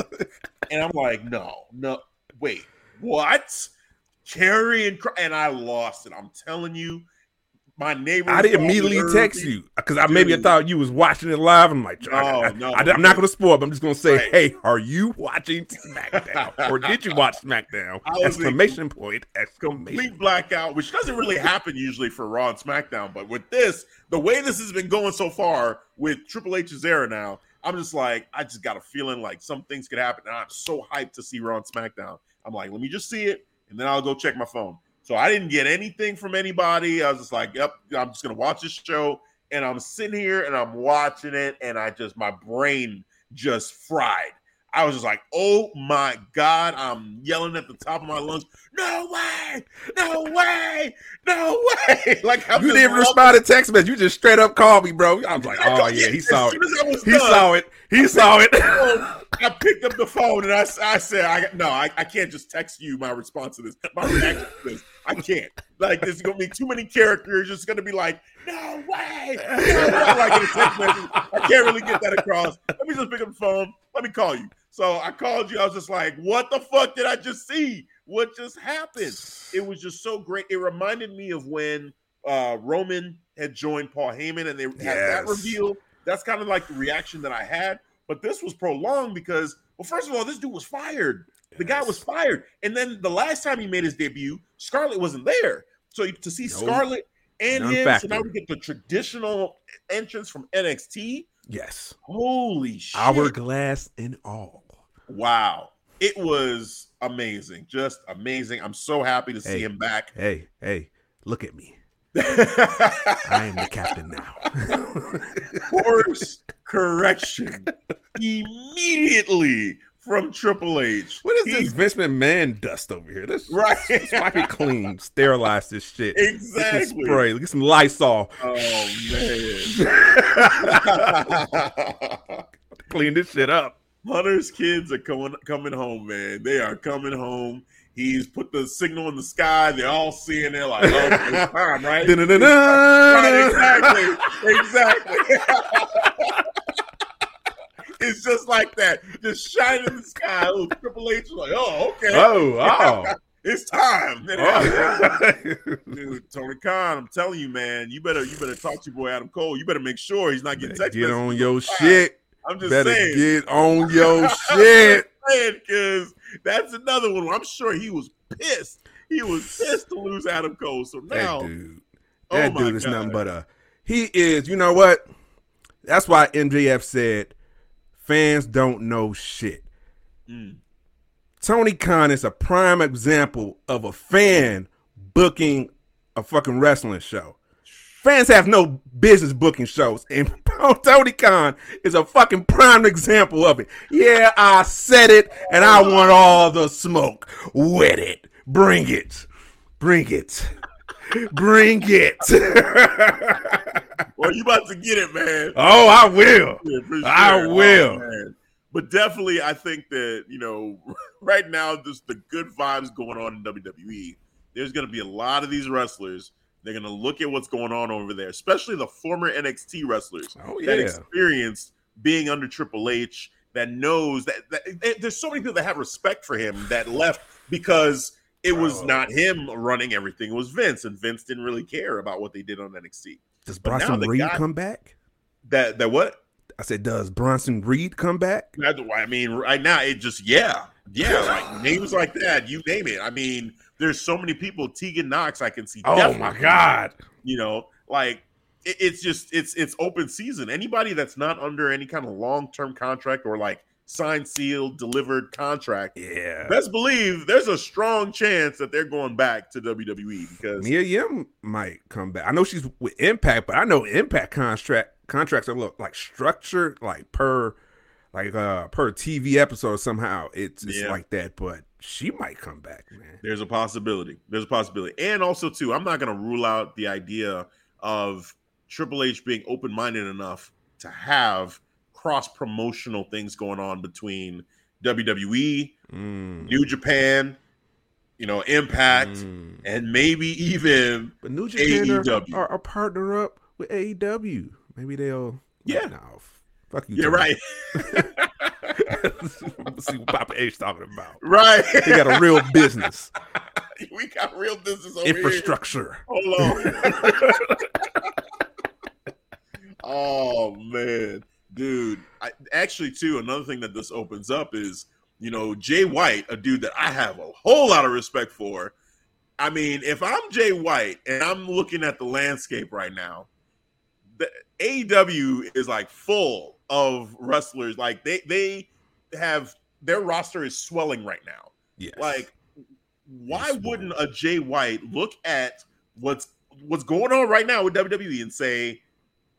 and I'm like, no, no, wait, what? Karrion and I lost it. I'm telling you, my neighbor. I didn't immediately text you because I maybe I thought you was watching it live. I'm like, no, I, no, I, am not going to spoil. But I'm just going to say, right. hey, are you watching SmackDown [LAUGHS] or did you watch SmackDown? Exclamation point! Exclamation complete blackout, which doesn't really happen usually for Raw and SmackDown. But with this, the way this has been going so far with Triple H's era now, I'm just like, I just got a feeling like some things could happen, and I'm so hyped to see Raw and SmackDown. I'm like, let me just see it, and then I'll go check my phone. So I didn't get anything from anybody. I was just like, yep, I'm just gonna watch this show. And I'm sitting here and I'm watching it, and I just my brain just fried. I was just like, oh my God, I'm yelling at the top of my lungs, no way, no way, no way. [LAUGHS] Like I'm you didn't even respond to text message. You just straight up called me, bro. I was like, oh yeah, he saw it. He done, saw it. He saw it. I picked up the phone and I, I said, I no, I, I can't just text you my response to this, my reaction to this. I can't. Like, there's gonna be too many characters. It's gonna be like, no way. [LAUGHS] No way. Like I can't really get that across. Let me just pick up the phone. Let me call you. So I called you. I was just like, what the fuck did I just see? What just happened? It was just so great. It reminded me of when uh, Roman had joined Paul Heyman and they yes. had that reveal. That's kind of like the reaction that I had. But this was prolonged because, well, first of all, this dude was fired. The guy was fired. And then the last time he made his debut, Scarlett wasn't there. So to see nope. Scarlett and None him, factor. so now we get the traditional entrance from NXT. Yes. Holy shit. Hourglass and all. Wow. It was amazing. Just amazing. I'm so happy to hey, see him back. Hey, hey, look at me. I am the [LAUGHS] captain now. Course correction. [LAUGHS] Immediately from Triple H. What is he, this Vince McMahon dust over here? This right. This might be clean. [LAUGHS] Sterilize this shit. Exactly. spray. Look at some Lysol. Oh [LAUGHS] man. Clean this shit up. Hunter's kids are coming coming home, man. They are coming home. He's put the signal in the sky. They're all seeing it like, oh, it's time, right? [LAUGHS] right exactly. Exactly. It's just like that. Just shining in the sky. Little Triple H like, oh, okay. Oh, wow. [LAUGHS] it's time. [LAUGHS] Oh. [LAUGHS] Dude, Tony Khan, I'm telling you, man, you better you better talk to your boy Adam Cole. You better make sure he's not getting text Get on your shit. I'm just better saying. Get on your shit. Because that's another one. I'm sure he was pissed. He was pissed to lose Adam Cole. So now, oh that dude, that oh dude is God. nothing but a. He is. You know what? That's why MJF said fans don't know shit. Mm. Tony Khan is a prime example of a fan booking a fucking wrestling show. Fans have no business booking shows, and [LAUGHS] Tony Khan is a fucking prime example of it. Yeah, I said it, and I want all the smoke. With it, bring it, bring it, bring it. well, you about to get it, man. Oh, I will. Yeah, sure. I oh, will. Oh, but definitely, I think that you know, [LAUGHS] right now, just the good vibes going on in WWE. There's going to be a lot of these wrestlers they're going to look at what's going on over there, especially the former NXT wrestlers oh, yeah. that experienced being under Triple H, that knows that, that, there's so many people that have respect for him that left because it was not him running everything. It was Vince, and Vince didn't really care about what they did on NXT. Does Bronson Reed guy, come back? That that what? I said, does Bronson Reed come back? I mean, right now it just yeah, yeah, like names like that, you name it. I mean, there's so many people. Tegan Nox, I can see. Oh my god! You know, like it, it's just it's it's open season. Anybody that's not under any kind of long term contract or like signed, sealed, delivered contract, yeah, best believe there's a strong chance that they're going back to WWE because Mia Yim might come back. I know she's with Impact, but I know Impact contract contracts are look like structured like per like uh per TV episode somehow. It's, it's yeah. like that but she might come back man. There's a possibility. There's a possibility. And also too i'm not going to rule out the idea of triple h being open-minded enough to have cross promotional things going on between wwe mm. new japan you know impact mm. and maybe even but new japan AEW. Are, are, partner up with aew maybe they'll yeah no, fuck you yeah right [LAUGHS] see what Papa H talking about. Right. He got a real business [LAUGHS] we got real business over infrastructure. Here. Hold on. [LAUGHS] oh man, dude. I, actually, too, another thing that this opens up is, you know, Jay White, a dude that I have a whole lot of respect for. I mean, if I'm Jay White and I'm looking at the landscape right now, the AEW is like full of wrestlers. Like they they have their roster is swelling right now. Yes. Like, why wouldn't a Jay White look at what's what's going on right now with WWE and say,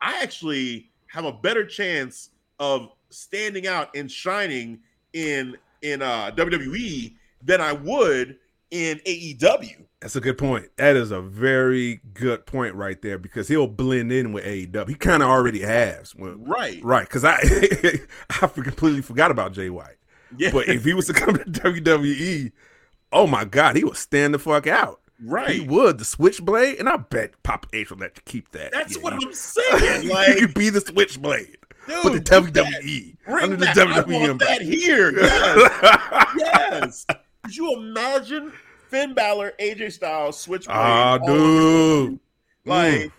I actually have a better chance of standing out and shining in in uh, WWE than I would in AEW. That's a good point. That is a very good point right there because he'll blend in with AEW. He kind of already has. Well, Right. right. Because I [LAUGHS] I completely forgot about Jay White. Yeah. But if he was to come to [LAUGHS] WWE, oh my God, he would stand the fuck out. He right. would the Switchblade, and I bet Papa H will let you keep that. That's Yeah, what you- I'm saying. [LAUGHS] Like you could be the Switchblade dude, for the. WWE under the that. I WWE want that here. Yes. [LAUGHS] yes. Could you imagine Finn Balor, AJ Styles, Switchblade? Ah, dude. Like, Mm.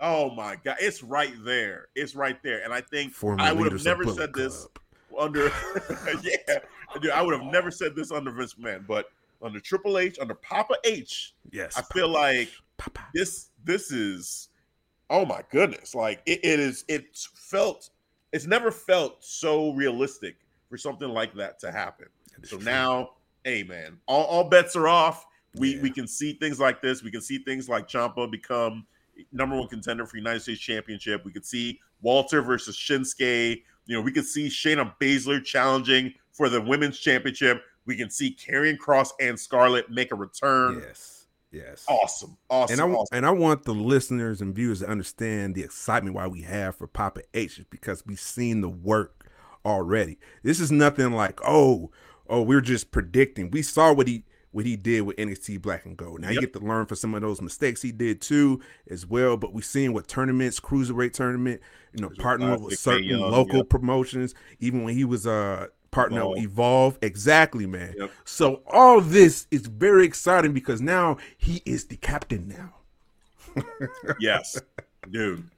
oh my god, it's right there. It's right there. And I think Former I would have never said this Club. under [LAUGHS] yeah, dude, I would have never said this under Vince McMahon, but under Triple H, under Papa H, Yes. I feel like Papa. this this is oh my goodness. Like it, it is it's felt it's never felt so realistic for something like that to happen. That So true. now, hey man, all, all bets are off. We Yeah. we can see things like this. We can see things like Ciampa become number one contender for United States Championship. We could see Walter versus Shinsuke. You know, we could see Shayna Baszler challenging for the women's championship. We can see Karrion Cross and Scarlett make a return. Yes. Yes. Awesome, awesome, and I awesome. and I want the listeners and viewers to understand the excitement why we have for Papa H because we've seen the work already. This is nothing like oh oh we're just predicting. We saw what he what he did with NXT Black and Gold. Now you get to learn from some of those mistakes he did too as well. But we've seen what tournaments, cruiserweight tournament, you know, partnering with certain Young, local yep. promotions. Even when he was uh partner Evolve. Evolve, exactly, man. Yep. So all this is very exciting because now he is the captain now. [LAUGHS] yes, dude,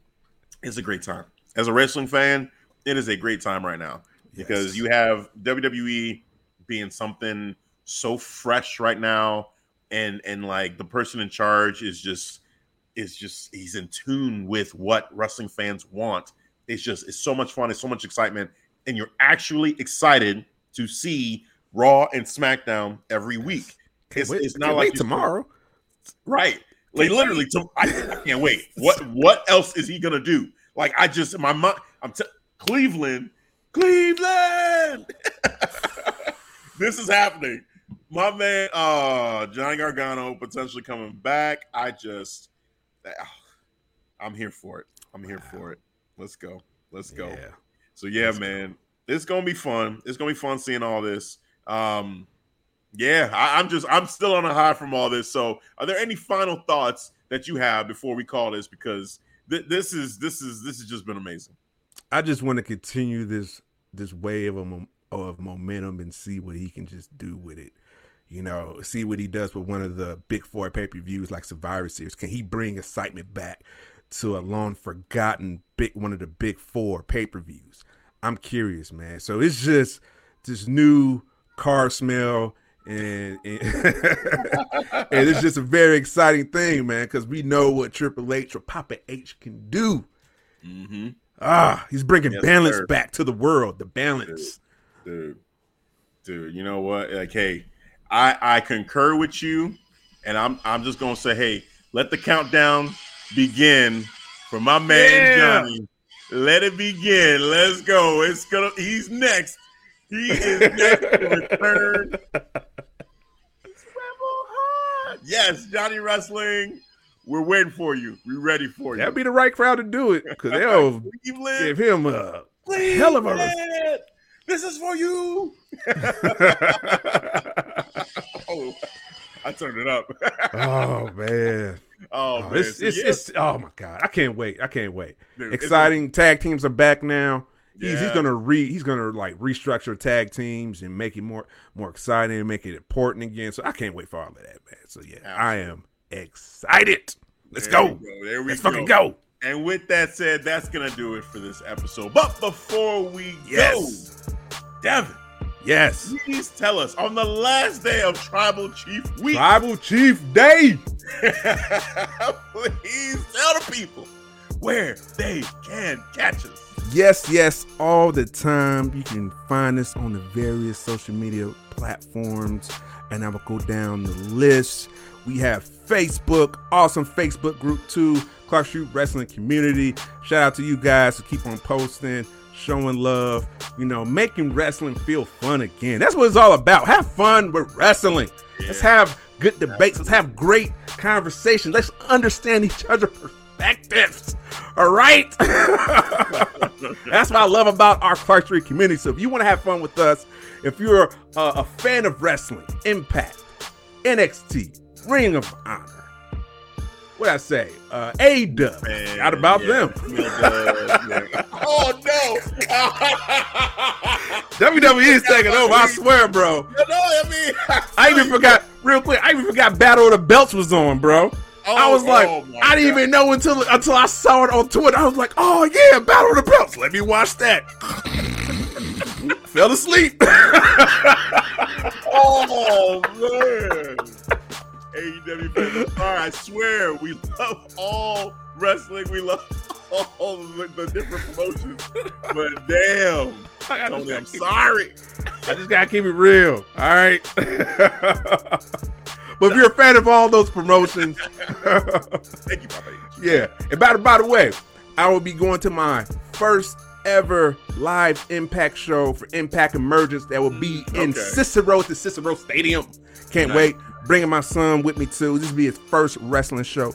it's a great time. As a wrestling fan, it is a great time right now because Yes. you have WWE being something so fresh right now, and and like the person in charge is just is just he's in tune with what wrestling fans want. It's just it's so much fun. It's so much excitement, and you're actually excited to see Raw and SmackDown every week. It's, wait- it's can't like tomorrow. Right. Like literally, to, I, I can't wait. What what else is he gonna do? Like I just my mind, I'm t- Cleveland, Cleveland. [LAUGHS] this is happening. My man, uh, Johnny Gargano potentially coming back. I just, ah, I'm here for it. I'm here for it. Let's go. Let's go. Yeah. So yeah, go. man, it's gonna be fun. It's gonna be fun seeing all this. Um, yeah, I, I'm just I'm still on a high from all this. So, are there any final thoughts that you have before we call this? Because th- this is this is this has just been amazing. I just want to continue this this wave of of momentum and see what he can just do with it. You know, see what he does with one of the big four pay per views like Survivor Series. Can he bring excitement back to a long forgotten big one of the big four pay per views? I'm curious, man. So it's just this new car smell. And, and, [LAUGHS] and it's just a very exciting thing, man, because we know what Triple H or Papa H can do. Mm-hmm. Ah, he's bringing Yes, balance sir. back to the world. The balance. Dude, dude, you know what? Like, hey, I I concur with you, and I'm I'm just gonna say, hey, let the countdown begin for my man Yeah. Johnny. Let it begin. Let's go. It's gonna. He's next. He is next to return. It's Rebel Heart. Yes, Johnny Wrestling. We're waiting for you. We're ready for you. That'd be the right crowd to do it because they'll give him a hell of a. Cleveland, This is for you. [LAUGHS] [LAUGHS] oh, I turned it up. [LAUGHS] oh man, [LAUGHS] oh, oh, man. it's, it's, yeah, it's oh my god, I can't wait. I can't wait. dude, Exciting tag teams are back now. He's, he's gonna re he's gonna like restructure tag teams and make it more more exciting and make it important again. So I can't wait for all of that, man. So yeah, I am excited. Let's There go. we go. There we Let's go. fucking go. And with that said, that's gonna do it for this episode. But before we Yes. go, Devin, Yes. please tell us on the last day of Tribal Chief Week. Tribal Chief Day. [LAUGHS] please tell the people where they can catch us. Yes, yes, all the time. You can find us on the various social media platforms, and I will go down the list. We have Facebook, awesome Facebook group too, Clark Street Wrestling Community. Shout out to you guys to keep on posting, showing love, you know, making wrestling feel fun again. That's what it's all about. Have fun with wrestling. Let's have good debates. Let's have great conversations. Let's understand each other's perspectives. All right. [LAUGHS] That's what I love about our Clark Street community. So if you want to have fun with us, if you're uh, a fan of wrestling, Impact, NXT, Ring of Honor, what I say, uh, A-Dub, Man, out about yeah, them. yeah, [LAUGHS] yeah. oh no! [LAUGHS] WWE is taking over. I swear, bro. [LAUGHS] no, I mean, I even forgot real quick. I even forgot Battle of the Belts was on, bro. I Oh, was like, oh I didn't God. even know until until I saw it on Twitter. I was like, oh yeah, Battle of the Belts. Let me watch that. Fell asleep. Oh man! Fans, sorry, I swear we love all wrestling. We love all the, the different promotions. But damn, Tony, I'm sorry. I just gotta keep it real. All right. [LAUGHS] but if you're a fan of all those promotions, [LAUGHS] Thank you, Papa. Yeah. And by the by the way, I will be going to my first ever live Impact show for Impact Emergence that will be in okay. Cicero at the Cicero Stadium. Can't Nice. wait. Bringing my son with me too. This will be his first wrestling show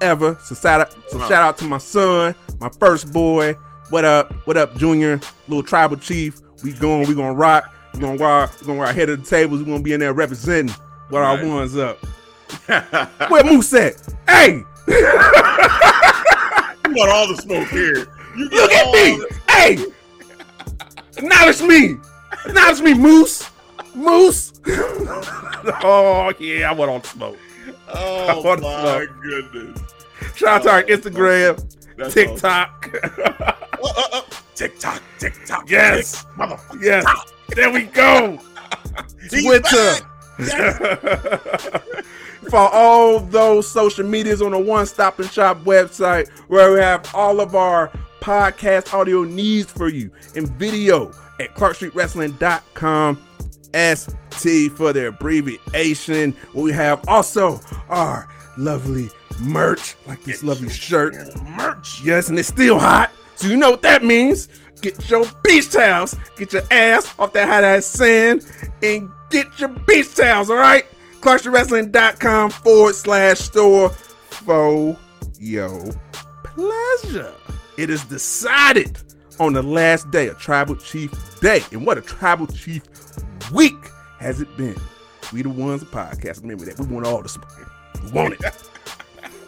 ever. So shout out, so shout out to my son, my first boy. What up? What up, Junior? Little tribal chief. We going. We gonna rock. We gonna rock. We gonna rock head of the tables. We gonna be in there representing what our Nice. ones up. [LAUGHS] Where Moose at? Hey, [LAUGHS] You got all the smoke here. You look at me. the- Hey, acknowledge me. Acknowledge me, Moose. Moose. [LAUGHS] oh yeah, I went on smoke. Oh [LAUGHS] What my fuck? goodness. Shout out to our Oh, Instagram, That's TikTok. Oh, oh, oh. TikTok, TikTok. Yes. Tick, motherfucker. yes, there we go. [LAUGHS] Twitter. back. For all those social medias on the One Stop and Shop website, where we have all of our podcast audio needs for you in video at ClarkStreetWrestling.com. ST for their abbreviation. We have also our lovely merch, like this lovely shirt. Merch. Yes, and it's still hot. So you know what that means. Get your beach towels. Get your ass off that hot ass sand and get your beach towels, all right? ClarkStreetWrestling.com forward slash store for your pleasure. It is decided on the last day of Tribal Chief Day. And what a Tribal Chief week has it been. We the ones podcast. Remember that. We want all the smoke. We want it.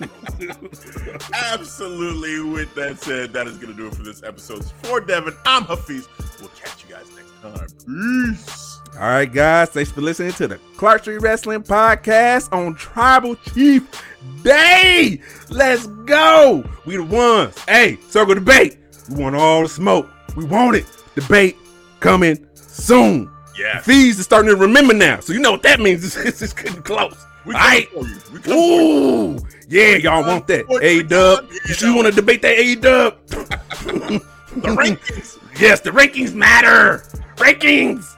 [LAUGHS] Absolutely. With that said, that is going to do it for this episode. For Devin, I'm Hafiz. We'll catch you guys next time. Peace. All right, guys. Thanks for listening to the Clark Street Wrestling Podcast on Tribal Chief Day. Let's go. We the ones. Hey, circle debate. We want all the smoke. We want it. Debate coming soon. Yeah. Fees is starting to remember now. So you know what that means. [LAUGHS] It's, it's, it's getting close. We All right. for you. We come for you. Ooh. Yeah, y'all want that. A dub. You you want to debate that A dub? [LAUGHS] [LAUGHS] The rankings. yes, the rankings matter. Rankings.